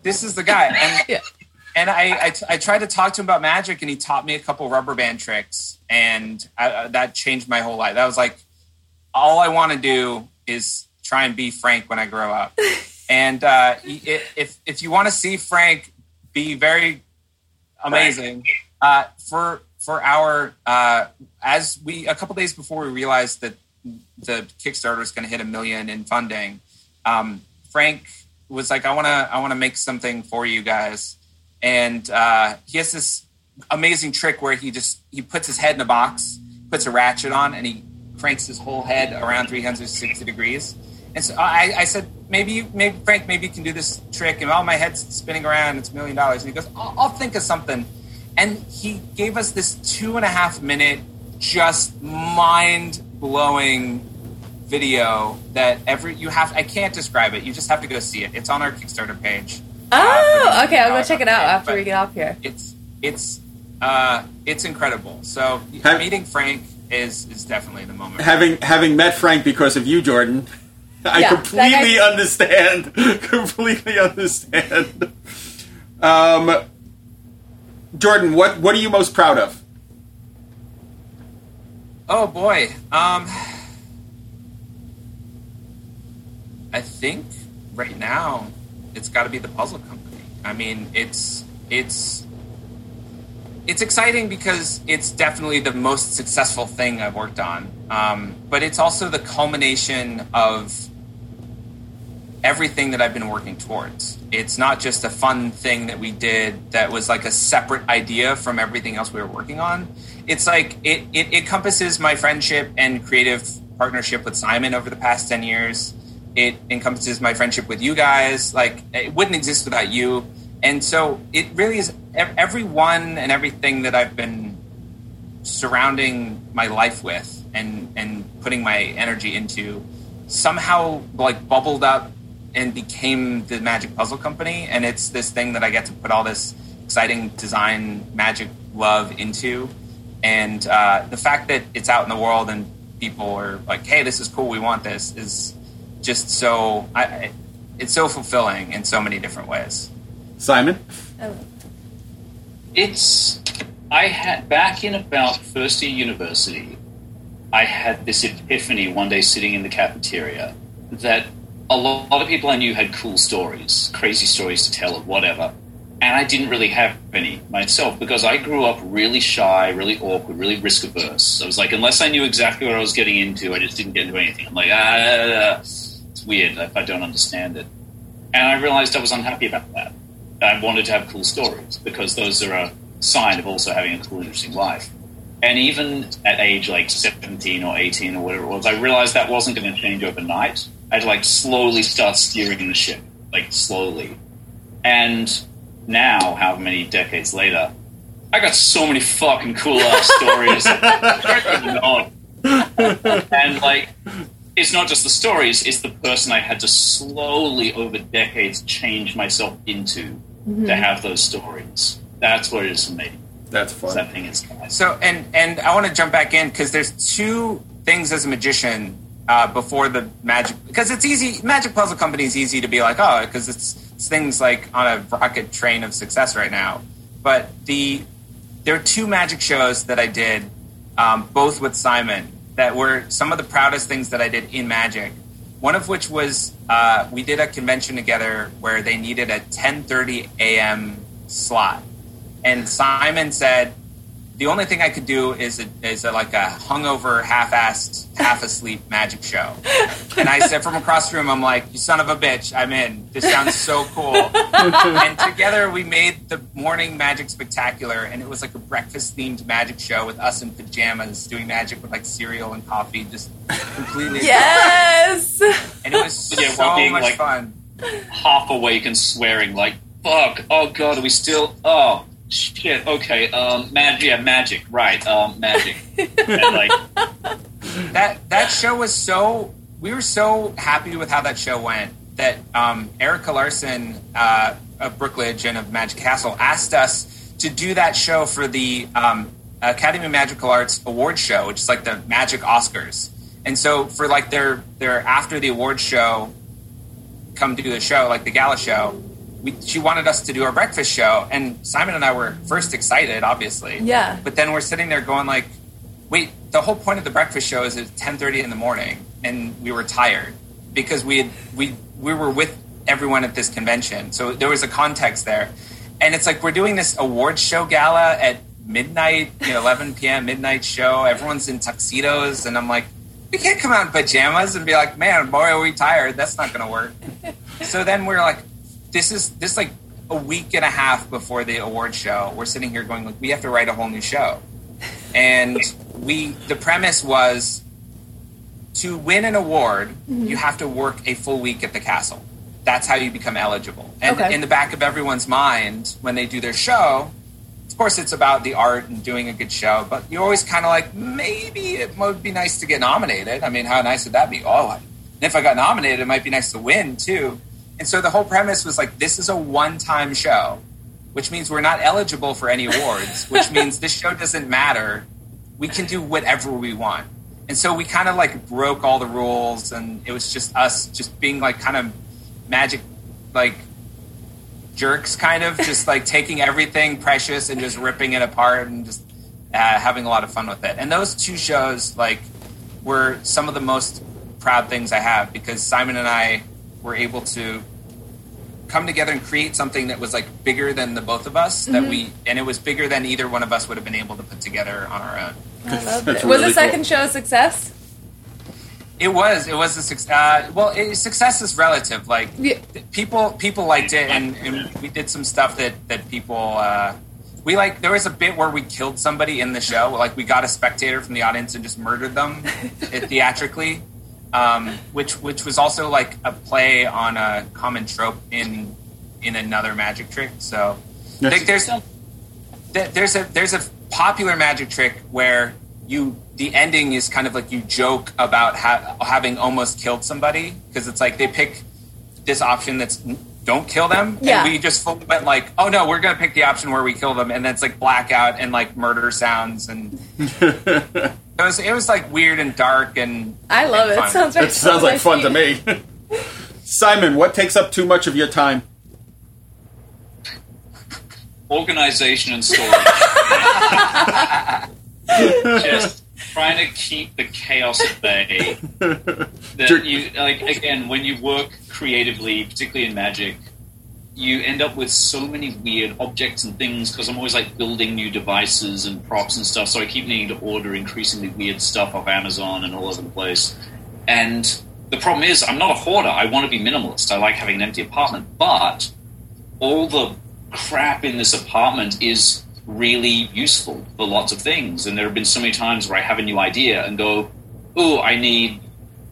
this is the guy. And Yeah. and I, I I tried to talk to him about magic, and he taught me a couple rubber band tricks, and I, uh, that changed my whole life. That was like, all I want to do is try and be Frank when I grow up. And uh, if if you want to see Frank be very amazing, uh, for for our uh, as we a couple days before we realized that the Kickstarter is going to hit a million in funding, um, Frank was like, "I want to I want to make something for you guys," and uh, he has this amazing trick where he just he puts his head in a box, puts a ratchet on, and he cranks his whole head around 360 degrees. And so I, I said, maybe maybe Frank, maybe you can do this trick. And oh, my head's spinning around. It's a million dollars. And he goes, I'll, I'll think of something. And he gave us this two and a half minute, just mind blowing video that every you have. I can't describe it. You just have to go see it. It's on our Kickstarter page. Oh, Uh, okay. I'll go uh, check it out uh, after we get off here. It's it's uh, it's incredible. So Have- meeting Frank is is definitely the moment. Having having met Frank because of you, Jordan, I Yeah, completely that understand. completely understand. Um, Jordan, what what are you most proud of? Oh boy. Um I think right now, it's got to be the puzzle company. I mean, it's it's it's exciting because it's definitely the most successful thing I've worked on. Um, but it's also the culmination of everything that I've been working towards. It's not just a fun thing that we did that was like a separate idea from everything else we were working on. It's like it, it encompasses my friendship and creative partnership with Simon over the past 10 years. It encompasses my friendship with you guys. Like, it wouldn't exist without you. And so it really is everyone and everything that I've been surrounding my life with and, and putting my energy into somehow like bubbled up and became the Magic Puzzle Company. And it's this thing that I get to put all this exciting design, magic love into. And uh, the fact that it's out in the world and people are like, "Hey, this is cool. We want this," is just so. I, it's so fulfilling in so many different ways. Simon, Oh. It's I had back in about first year university, I had this epiphany one day sitting in the cafeteria that a lot of people I knew had cool stories, crazy stories to tell, or whatever. And I didn't really have any myself because I grew up really shy, really awkward, really risk averse. I was like, unless I knew exactly what I was getting into, I just didn't get into anything. I'm like, ah, it's weird if I don't understand it. And I realized I was unhappy about that. I wanted to have cool stories because those are a sign of also having a cool, interesting life. And even at age like 17 or 18 or whatever it was, I realized that wasn't going to change overnight. I had like slowly start steering the ship, like slowly. And now, how many decades later, I got so many fucking cool ass stories. and like, it's not just the stories; it's the person I had to slowly over decades change myself into to mm-hmm. have those stories. That's what it is for me. that's fun. That thing is nice. So, and and I want to jump back in because there's two things as a magician uh, before the magic because it's easy. Magic Puzzle Company is easy to be like, oh, because it's, it's things like on a rocket train of success right now. But the there are two magic shows that I did, um, both with Simon, that were some of the proudest things that I did in magic. One of which was uh, we did a convention together where they needed a 10:30 a.m. slot, and Simon said, "The only thing I could do is a, is a, like a hungover, half-assed, half-asleep magic show." And I said from across the room, "I'm like, you son of a bitch, I'm in. This sounds so cool." and together we made the morning magic spectacular, and it was like a breakfast-themed magic show with us in pajamas doing magic with like cereal and coffee, just completely. Yes. And it was Yeah, so being, much like- fun. half awake and swearing like fuck oh god are we still oh shit okay um magic yeah magic right um magic and like that that show was so we were so happy with how that show went that um, Erika Larsen uh, of Brookledge and of Magic Castle asked us to do that show for the um, Academy of Magical Arts award show, which is like the Magic Oscars. And so for like their their after the award show, come to do the show like the gala show. We, she wanted us to do our breakfast show, and Simon and I were first excited, obviously. Yeah. But then we're sitting there going like, wait, the whole point of the breakfast show is at ten thirty in the morning, and we were tired because we had we we were with everyone at this convention, so there was a context there, and it's like we're doing this awards show gala at midnight, you know, eleven p.m. midnight show. Everyone's in tuxedos, and I'm like, we can't come out in pajamas and be like, man, boy, are we tired? That's not going to work. so then we're like, this is this like a week and a half before the award show. We're sitting here going like, we have to write a whole new show. And we the premise was to win an award mm-hmm. you have to work a full week at the castle. That's how you become eligible. And Okay. in the back of everyone's mind when they do their show of course it's about the art and doing a good show but you're always kind of like maybe it would be nice to get nominated. I mean how nice would that be? Oh I- and if i got nominated it might be nice to win too and so the whole premise was like this is a one-time show which means we're not eligible for any awards, which means this show doesn't matter. We can do whatever we want. And so we kind of like broke all the rules, and it was just us just being like kind of magic, like jerks, kind of just like taking everything precious and just ripping it apart and just uh, having a lot of fun with it. And those two shows, like, were some of the most proud things I have because Simon and I were able to come together and create something that was like bigger than the both of us that we and it was bigger than either one of us would have been able to put together on our own I love it. Was really the second cool. show a success? it was it was a success uh, well it, success is relative like Yeah. people people liked it and, and we did some stuff that that people uh we like there was a bit where we killed somebody in the show like we got a spectator from the audience and just murdered them theatrically um, which which was also like a play on a common trope in in another magic trick so. I think there's th- there's a there's a popular magic trick where you the ending is kind of like you joke about ha- having almost killed somebody because it's like they pick this option that's don't kill them Yeah. and we just went like oh no we're gonna pick the option where we kill them and then it's like blackout and like murder sounds and it was it was like weird and dark and I love and it. fun. Sounds right. That sounds like fun to me. Simon, what takes up too much of your time? organization and storage. Just trying to keep the chaos at bay. That you like again when you work creatively, particularly in magic, you end up with so many weird objects and things because I'm always like building new devices and props and stuff. So I keep needing to order increasingly weird stuff off Amazon and all over the place. And the problem is, I'm not a hoarder. I want to be minimalist. I like having an empty apartment, but all the crap in this apartment is really useful for lots of things. And there have been so many times where I have a new idea and go, "Oh, I need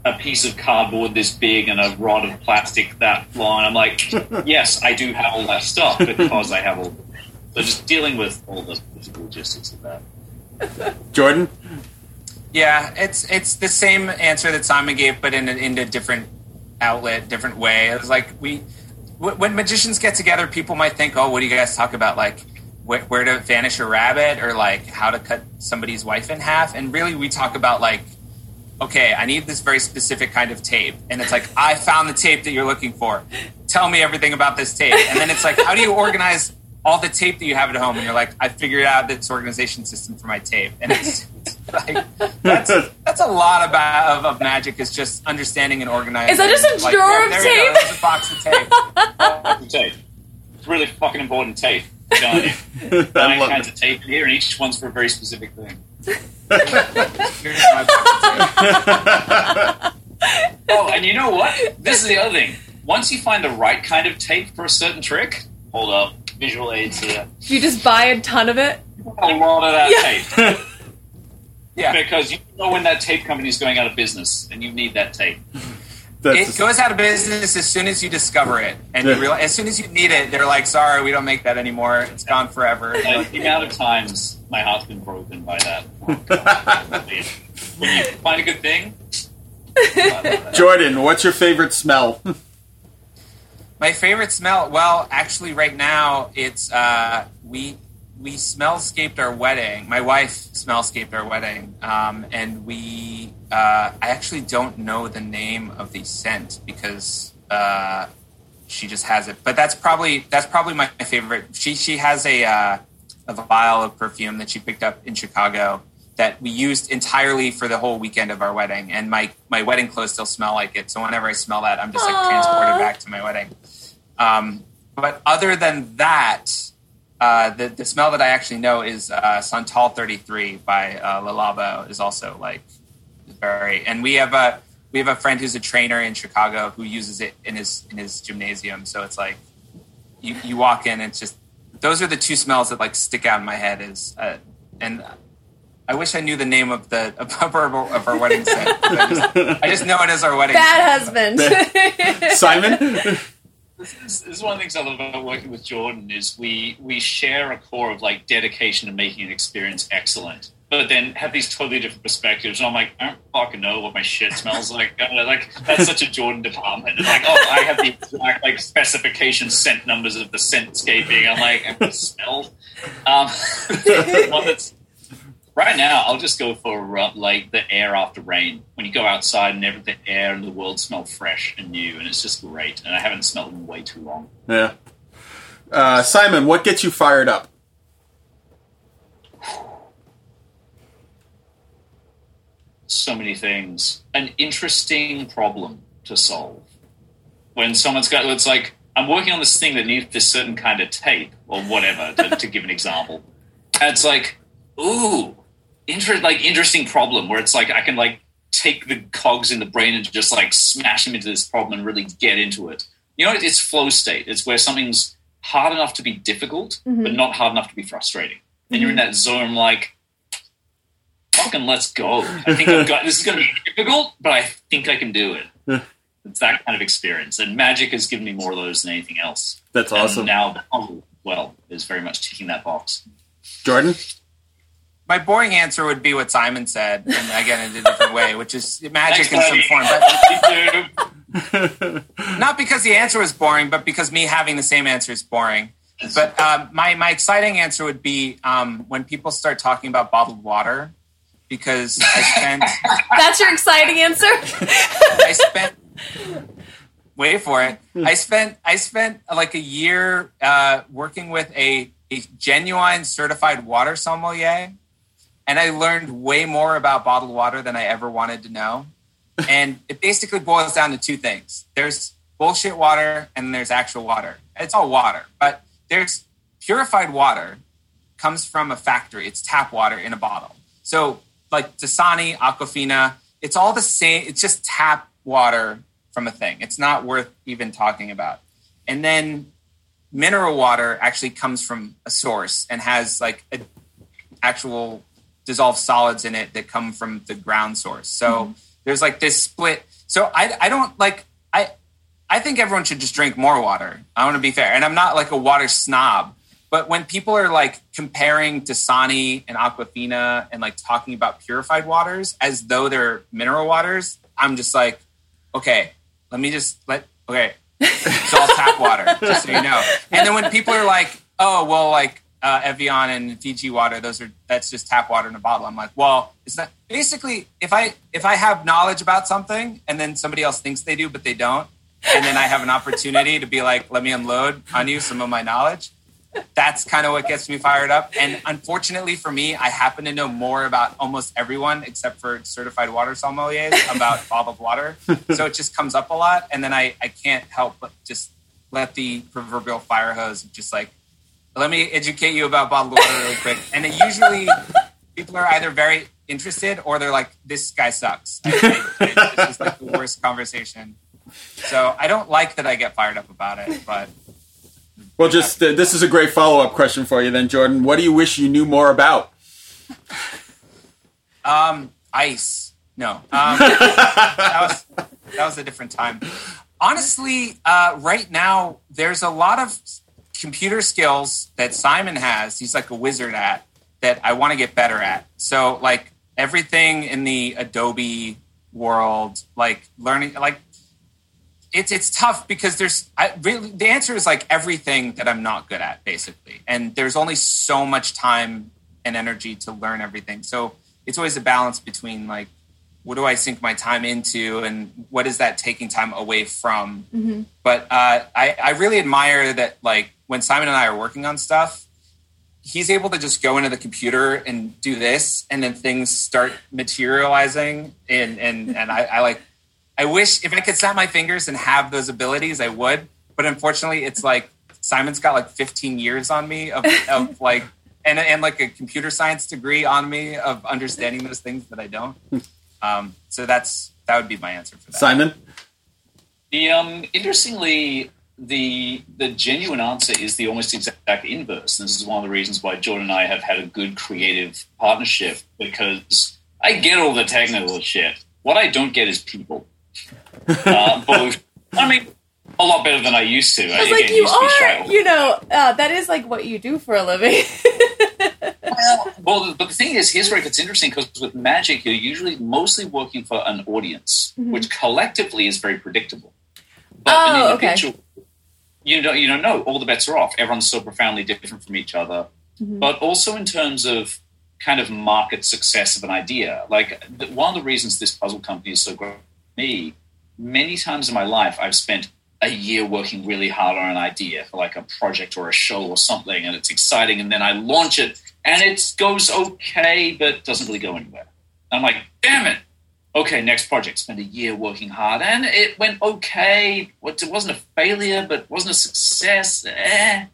a piece of cardboard this big and a rod of plastic that long." I'm like, "Yes, I do have all that stuff because I have all." So just dealing with all the physical logistics of that. Jordan? Yeah, it's it's the same answer that Simon gave, but in a, in a different outlet, different way. It was like we, wh- when magicians get together, people might think, "Oh, what do you guys talk about?" Like wh- where to vanish a rabbit, or like how to cut somebody's wife in half. And really, we talk about like, okay, I need this very specific kind of tape, and it's like I found the tape that you're looking for. Tell me everything about this tape, and then it's like, how do you organize? All the tape that you have at home, and you're like, I figured out this organization system for my tape, and it's, like that's that's a lot about of, of magic is just understanding and organizing. Is that just a Like, drawer there- of there you go, tape? there's a box of tape. Fucking tape. It's really fucking important tape. I'm telling Nine kinds it. of tape here, and each one's for a very specific thing. Here's my box of tape. Oh, and you know what? This is the other thing. Once you find the right kind of tape for a certain trick, hold up, visual aids here. You just buy a ton of it. A lot of that Yeah. tape Yeah, because you know when that tape company is going out of business, and you need that tape. That's it goes out of business as soon as you discover it, and Yeah. you realize as soon as you need it, they're like, "Sorry, we don't make that anymore. It's gone forever." And Like, like, the amount of times my heart's been broken by that. when you find a good thing, I love that. Jordan, what's your favorite smell? My favorite smell? Well, actually, right now it's uh, we we smellscaped our wedding. My wife smellscaped our wedding, um, and we. Uh, I actually don't know the name of the scent because uh, she just has it. But that's probably that's probably my, favorite. She she has a uh, a vial of perfume that she picked up in Chicago that we used entirely for the whole weekend of our wedding, and my my wedding clothes still smell like it. So whenever I smell that, I'm just like transported back to my wedding. Um, but other than that, uh, the the smell that I actually know is uh, Santal 33 by uh, Le Labo is also like very. And we have a we have a friend who's a trainer in Chicago who uses it in his in his gymnasium. So it's like you you walk in, and it's just those are the two smells that like stick out in my head. Is uh, and I wish I knew the name of the of our, of our wedding scent. I just, I just know it as our wedding. Bad scent. husband. Simon? This is, this is one of the things I love about working with Jordan is we we share a core of like dedication to making an experience excellent, but then have these totally different perspectives. And I'm like, I don't fucking know what my shit smells like. Like that's such a Jordan department. It's like, oh, I have the exact like specification scent numbers of the scentscaping. I'm like, I can smell. Um, right now. I'll just go for uh, like the air after rain. When you go outside and every, the air and the world smell fresh and new, and it's just great. And I haven't smelled in way too long. yeah. Uh, Simon, what gets you fired up? So many things. An interesting problem to solve. when someone's got it's like I'm working on this thing that needs this certain kind of tape or whatever to, to give an example. And it's like, ooh, inter- like interesting problem where it's like I can like take the cogs in the brain and just like smash them into this problem and really get into it. You know, it's flow state. It's where something's hard enough to be difficult, but mm-hmm. not hard enough to be frustrating. And you're in mm-hmm. that zone like, fucking let's go. I think I've got this is going to be difficult, but I think I can do it. it's that kind of experience. And magic has given me more of those than anything else. That's And awesome. now the well, is very much ticking that box. Jordan? My boring answer would be what Simon said, and again in a different way, which is magic in Thanks, some form. But not because the answer was boring, but because me having the same answer is boring. But um, my my exciting answer would be um, when people start talking about bottled water, because I spent That's your exciting answer. I spent wait for it. I spent I spent like a year uh, working with a, a genuine certified water sommelier, and I learned way more about bottled water than I ever wanted to know. And it basically boils down to two things: there's bullshit water, and there's actual water. It's all water, but there's purified water comes from a factory. It's tap water in a bottle. So like Dasani, Aquafina, it's all the same. It's just tap water from a thing. It's not worth even talking about. And then mineral water actually comes from a source and has like a, actual dissolved solids in it that come from the ground source. So mm-hmm. there's like this split. So I, I don't like I I think everyone should just drink more water. I want to be fair, and I'm not like a water snob. But when people are like comparing Dasani and Aquafina and like talking about purified waters as though they're mineral waters, I'm just like, okay, let me just let okay, it's all tap water, just so you know. And then when people are like, oh well, like uh, Evian and Fiji water, those are that's just tap water in a bottle. I'm like, well, it's not. Basically, if I if I have knowledge about something and then somebody else thinks they do but they don't, and then I have an opportunity to be like, let me unload on you some of my knowledge. That's kind of what gets me fired up. And unfortunately for me, I happen to know more about almost everyone except for certified water sommeliers about bottled water. So it just comes up a lot. And then I, I can't help but just let the proverbial fire hose just like, let me educate you about bottled water really quick. And it usually people are either very interested or they're like, this guy sucks. I, I, I, it's just like the worst conversation. So I don't like that I get fired up about it, but Well, just uh, this is a great follow up question for you, then, Jordan. What do you wish you knew more about? Um, ice. No. Um, that was that was a different time. Honestly, uh, right now there's a lot of computer skills that Simon has. He's like a wizard at that I want to get better at. So like everything in the Adobe world, like learning, like it's it's tough because there's I really the answer is like everything that I'm not good at basically, and there's only so much time and energy to learn everything. So it's always a balance between like what do I sink my time into and what is that taking time away from. But uh, I I really admire that like when Simon and I are working on stuff. He's able to just go into the computer and do this, and then things start materializing. And and and I, I like I wish if I could snap my fingers and have those abilities, I would. But unfortunately, it's like Simon's got like 15 years on me of, of like, and, and like a computer science degree on me of understanding those things that I don't. Um, so that's that would be my answer for that. Simon? The um, interestingly, the the genuine answer is the almost exact inverse. And this is one of the reasons why Jordan and I have had a good creative partnership because I get all the technical shit. What I don't get is people. Uh, both, I mean, a lot better than I used to. I was like, you are, you know, uh, that is like what you do for a living. Well, but the thing is, here's where it gets interesting because with magic, you're usually mostly working for an audience, which collectively is very predictable. But Oh, an okay. you don't, you don't know. All the bets are off. Everyone's so profoundly different from each other. But also in terms of kind of market success of an idea. Like one of the reasons this puzzle company is so great for me, many times in my life, I've spent a year working really hard on an idea for like a project or a show or something, and it's exciting, and then I launch it, and it goes okay, but doesn't really go anywhere. I'm like, damn it! okay, next project. Spend a year working hard, and it went okay. It wasn't a failure, but wasn't a success. Eh.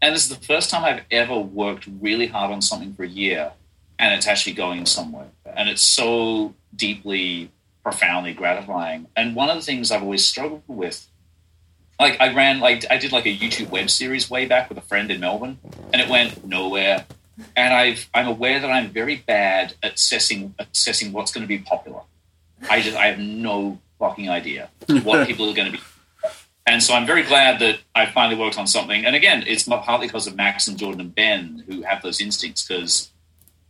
And this is the first time I've ever worked really hard on something for a year, and it's actually going somewhere. And it's so deeply, profoundly gratifying. And one of the things I've always struggled with, like I ran, like I did like a YouTube web series way back with a friend in Melbourne, and it went nowhere. And I've, I'm aware that I'm very bad at assessing assessing what's going to be popular. I just I have no fucking idea what people are going to be. And so I'm very glad that I finally worked on something. And again, it's partly because of Max and Jordan and Ben who have those instincts. Because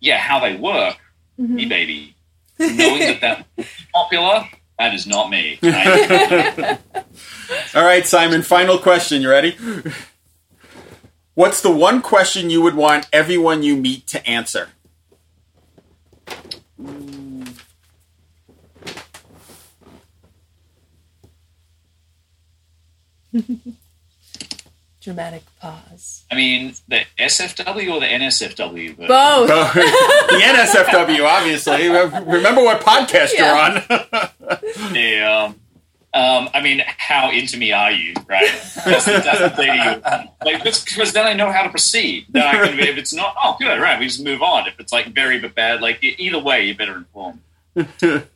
yeah, how they work, mm-hmm. me baby, knowing that that popular, that is not me. Right? All right, Simon. Final question. You ready? What's the one question you would want everyone you meet to answer? Dramatic pause. I mean, the SFW or the NSFW? But... Both. the NSFW, obviously. Remember what podcast yeah. you're on. yeah. Um, I mean, how into me are you, right? That's, that's the thing. Like, because then I know how to proceed. Then I can, if it's not, oh, good, right, we just move on. If it's like very but bad, like either way, you're better informed.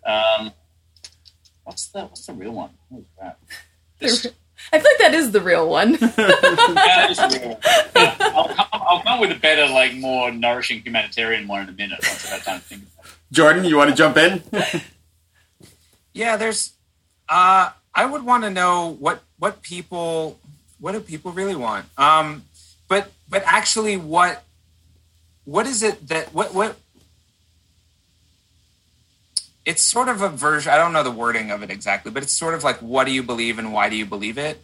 Um, what's the what's the real one? Holy crap! This, I feel like that is the real one. yeah, real. I'll, come, I'll, come, with a better, like, more nourishing humanitarian one in a minute once I've had time to think about it. Jordan, you want to jump in? yeah, there's. Uh, I would want to know what what people what do people really want. Um, but but actually, what what is it that what what it's sort of a version. I don't know the wording of it exactly, but it's sort of like, what do you believe and why do you believe it?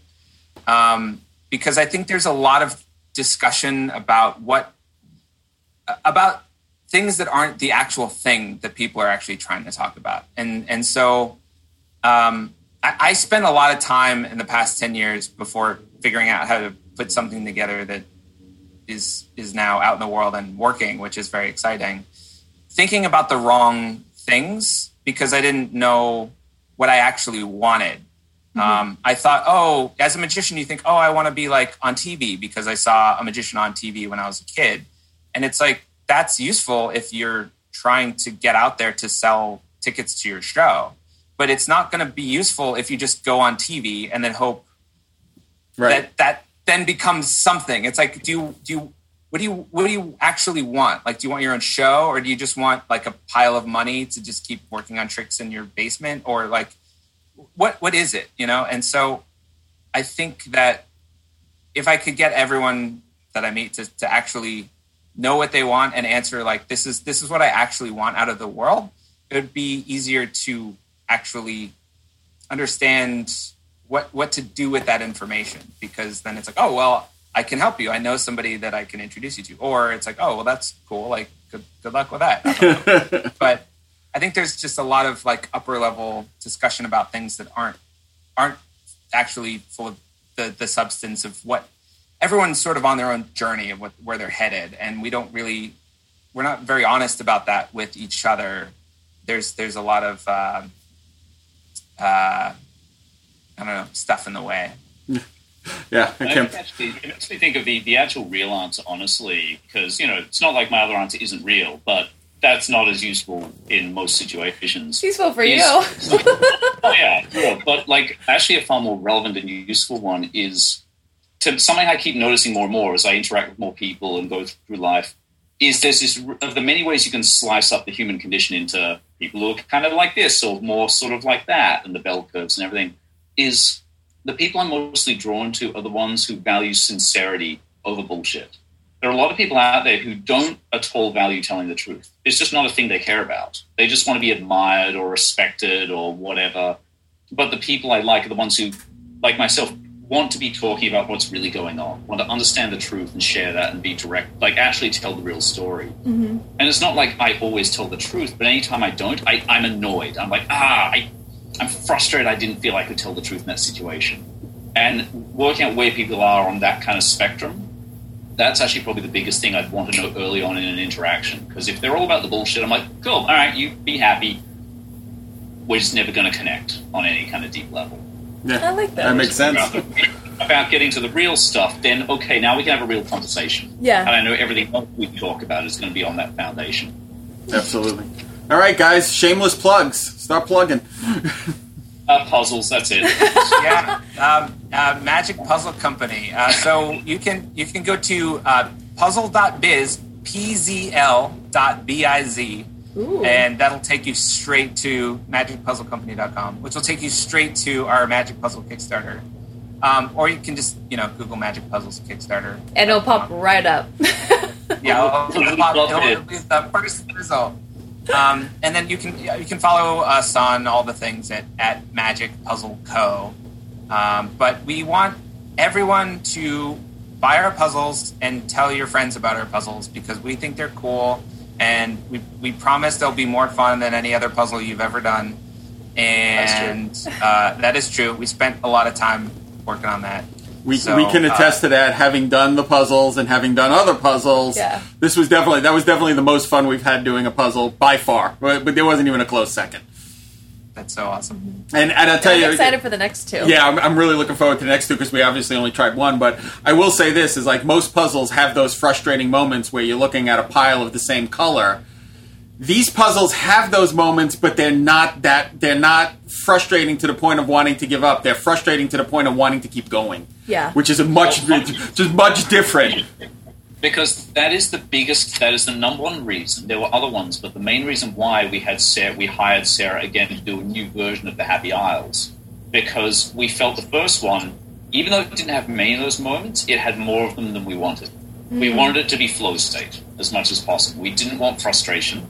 Um, because I think there's a lot of discussion about what about things that aren't the actual thing that people are actually trying to talk about, and and so um, I, I spent a lot of time in the past ten years before figuring out how to put something together that is is now out in the world and working, which is very exciting. Thinking about the wrong things because I didn't know what I actually wanted. Mm-hmm. Um, I thought, oh, as a magician, you think, oh, I want to be like on TV because I saw a magician on TV when I was a kid. And it's like, that's useful if you're trying to get out there to sell tickets to your show. But it's not going to be useful if you just go on TV and then hope right. that that then becomes something. It's like, do you, do you, what do you what do you actually want? Like do you want your own show or do you just want like a pile of money to just keep working on tricks in your basement? Or like what what is it you know? And so i think that if i could get everyone that i meet to, to actually know what they want and answer like this is this is what i actually want out of the world it would be easier to actually understand what what to do with that information. Because then it's like oh well I can help you. I know somebody that I can introduce you to. Or it's like, oh, well, that's cool. Like, good, good luck with that. I but I think there's just a lot of like upper level discussion about things that aren't aren't actually full of the the substance of what everyone's sort of on their own journey of what, where they're headed, and we don't really we're not very honest about that with each other. There's there's a lot of uh, uh, I don't know stuff in the way. yeah, I can actually, it makes me think of the, the actual real answer, honestly, because you know it's not like my other answer isn't real, but that's not as useful in most situations. Useful for you. oh, yeah, yeah, but like actually a far more relevant and useful one is to something I keep noticing more and more as I interact with more people and go through life. Is there's this of the many ways you can slice up the human condition into people who are kind of like this or more sort of like that, and the bell curves and everything. Is the people I'm mostly drawn to are the ones who value sincerity over bullshit. There are a lot of people out there who don't at all value telling the truth. It's just not a thing they care about. They just want to be admired or respected or whatever. But the people I like are the ones who, like myself, want to be talking about what's really going on, want to understand the truth and share that and be direct, like actually tell the real story. Mm-hmm. And it's not like I always tell the truth, but anytime I don't, I, I'm annoyed. I'm like, ah, I I'm frustrated I didn't feel I could tell the truth in that situation. And working out where people are on that kind of spectrum, that's actually probably the biggest thing I'd want to know early on in an interaction. Because if they're all about the bullshit, I'm like, cool, all right, you be happy. we're just never going to connect on any kind of deep level. Yeah, I like that. That makes sense. About, getting to the real stuff, then okay, now we can have a real conversation. Yeah. And I know everything else we talk about is going to be on that foundation. Absolutely. All right, guys. Shameless plugs. Start plugging. Uh, puzzles, that's it. yeah, um, uh, Magic Puzzle Company. Uh, so you can you can go to uh, puzzle.biz, pzl.biz, Ooh. and that'll take you straight to magicpuzzlecompany.com, which will take you straight to our Magic Puzzle Kickstarter. Um, or you can just you know Google Magic Puzzles Kickstarter. and it'll pop right up. Yeah, it'll, it'll pop- Love it'll- it. it'll be the first result. Um, and then you can you can follow us on all the things at, at Magic Puzzle Co. Um, but we want everyone to buy our puzzles and tell your friends about our puzzles because we think they're cool and we, we promise they'll be more fun than any other puzzle you've ever done. And uh, that is true. We spent a lot of time working on that. We, So, we can uh, attest to that, having done the puzzles and having done other puzzles. Yeah. This was definitely that was definitely the most fun we've had doing a puzzle by far. But, but there wasn't even a close second. That's so awesome. And and I'll tell I'm you, excited for the next two. yeah, I'm, I'm really looking forward to the next two because we obviously only tried one. But I will say this is like most puzzles have those frustrating moments where you're looking at a pile of the same color. These puzzles have those moments, but they're not that they're not frustrating to the point of wanting to give up. They're frustrating to the point of wanting to keep going. Yeah. which is a much just much different. because that is the biggest, that is the number one reason. There were other ones, but the main reason why we had Sarah, we hired Sarah again to do a new version of the Happy Isles, because we felt the first one, even though it didn't have many of those moments, it had more of them than we wanted. We mm. wanted it to be flow state as much as possible. We didn't want frustration.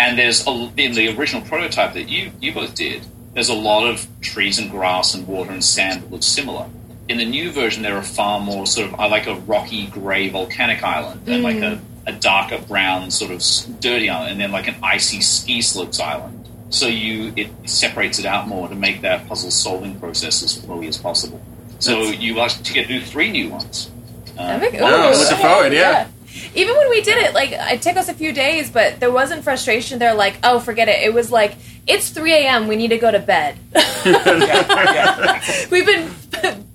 And there's a, in the original prototype that you you both did. There's a lot of trees and grass and water and sand that look similar. In the new version, there are far more sort of I like a rocky gray volcanic island and like a, a darker brown sort of s- dirty island, and then like an icy ski slopes island. So you it separates it out more to make that puzzle solving process as flowy as possible. So you actually get to do three new ones. Uh, That'd Oh, ooh, looking okay, forward, yeah. Even when we did it, like it took us a few days, but there wasn't frustration. They're like, "Oh, forget it." It was like, "It's 3 a.m. We need to go to bed." We've been.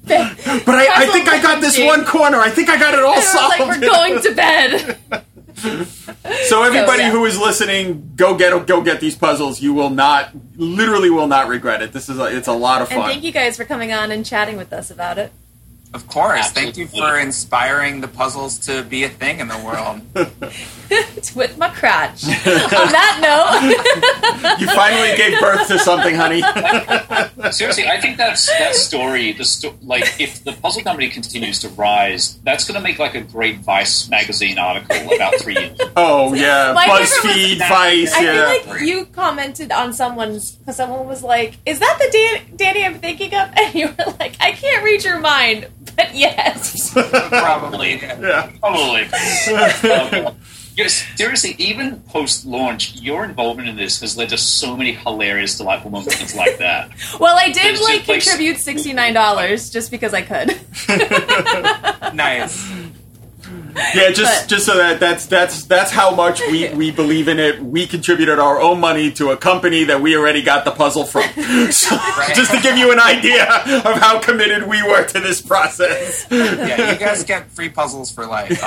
But I, I think I got this one corner. I think I got it all It was solved. like we're going to bed. so everybody So, yeah. who is listening, go get go get these puzzles. You will not, literally, will not regret it. This is a, it's a lot of And fun. thank you guys for coming on and chatting with us about it. Of course. Thank you for inspiring the puzzles to be a thing in the world. It's with my crotch. on that note, You finally gave birth to something, honey. Seriously, I think that's that story. The sto- like, if the puzzle company continues to rise, that's going to make like a great Vice magazine article about three years. Oh yeah, My BuzzFeed, was- Vice. I Yeah, feel like you commented on someone's because someone was like, "Is that the Dan- Danny I'm thinking of?" And you were like, "I can't read your mind, but yes." Probably. yeah. Probably. Um, yes, seriously, even post launch, your involvement in this has led to so many hilarious, delightful moments like that. Well, I did There's like like, contribute sixty nine dollars just because I could. Nice. Yeah, just But- just so that that's that's that's how much we we believe in it. We contributed our own money to a company that we already got the puzzle from. So, just to give you an idea of how committed we were to this process. Yeah, you guys get free puzzles for life.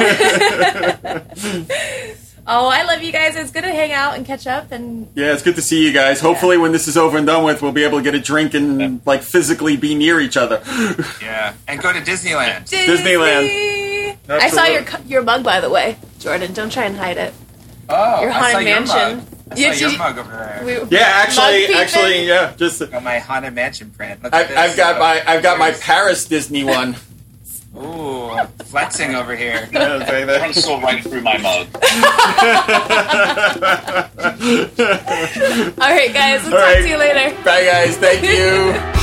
Oh, I love you guys. It's good to hang out and catch up and Yeah, it's good to see you guys. Hopefully, when this is over and done with, we'll be able to get a drink and like physically be near each other. Yeah. And go to Disneyland. Disneyland. I saw your your mug by the way, Jordan. Don't try and hide it. Oh, Your I saw haunted your mansion. mug. I You- your you- mug over there. We- Yeah, actually, mug peeping. actually, yeah. Just got my haunted mansion print. Look I, this. I've got my I've got my Paris Disney one. Ooh, flexing over here. Yeah, say that. Everyone saw right through my mug. All right, guys. We'll All talk right. to you later. Bye, guys. Thank you.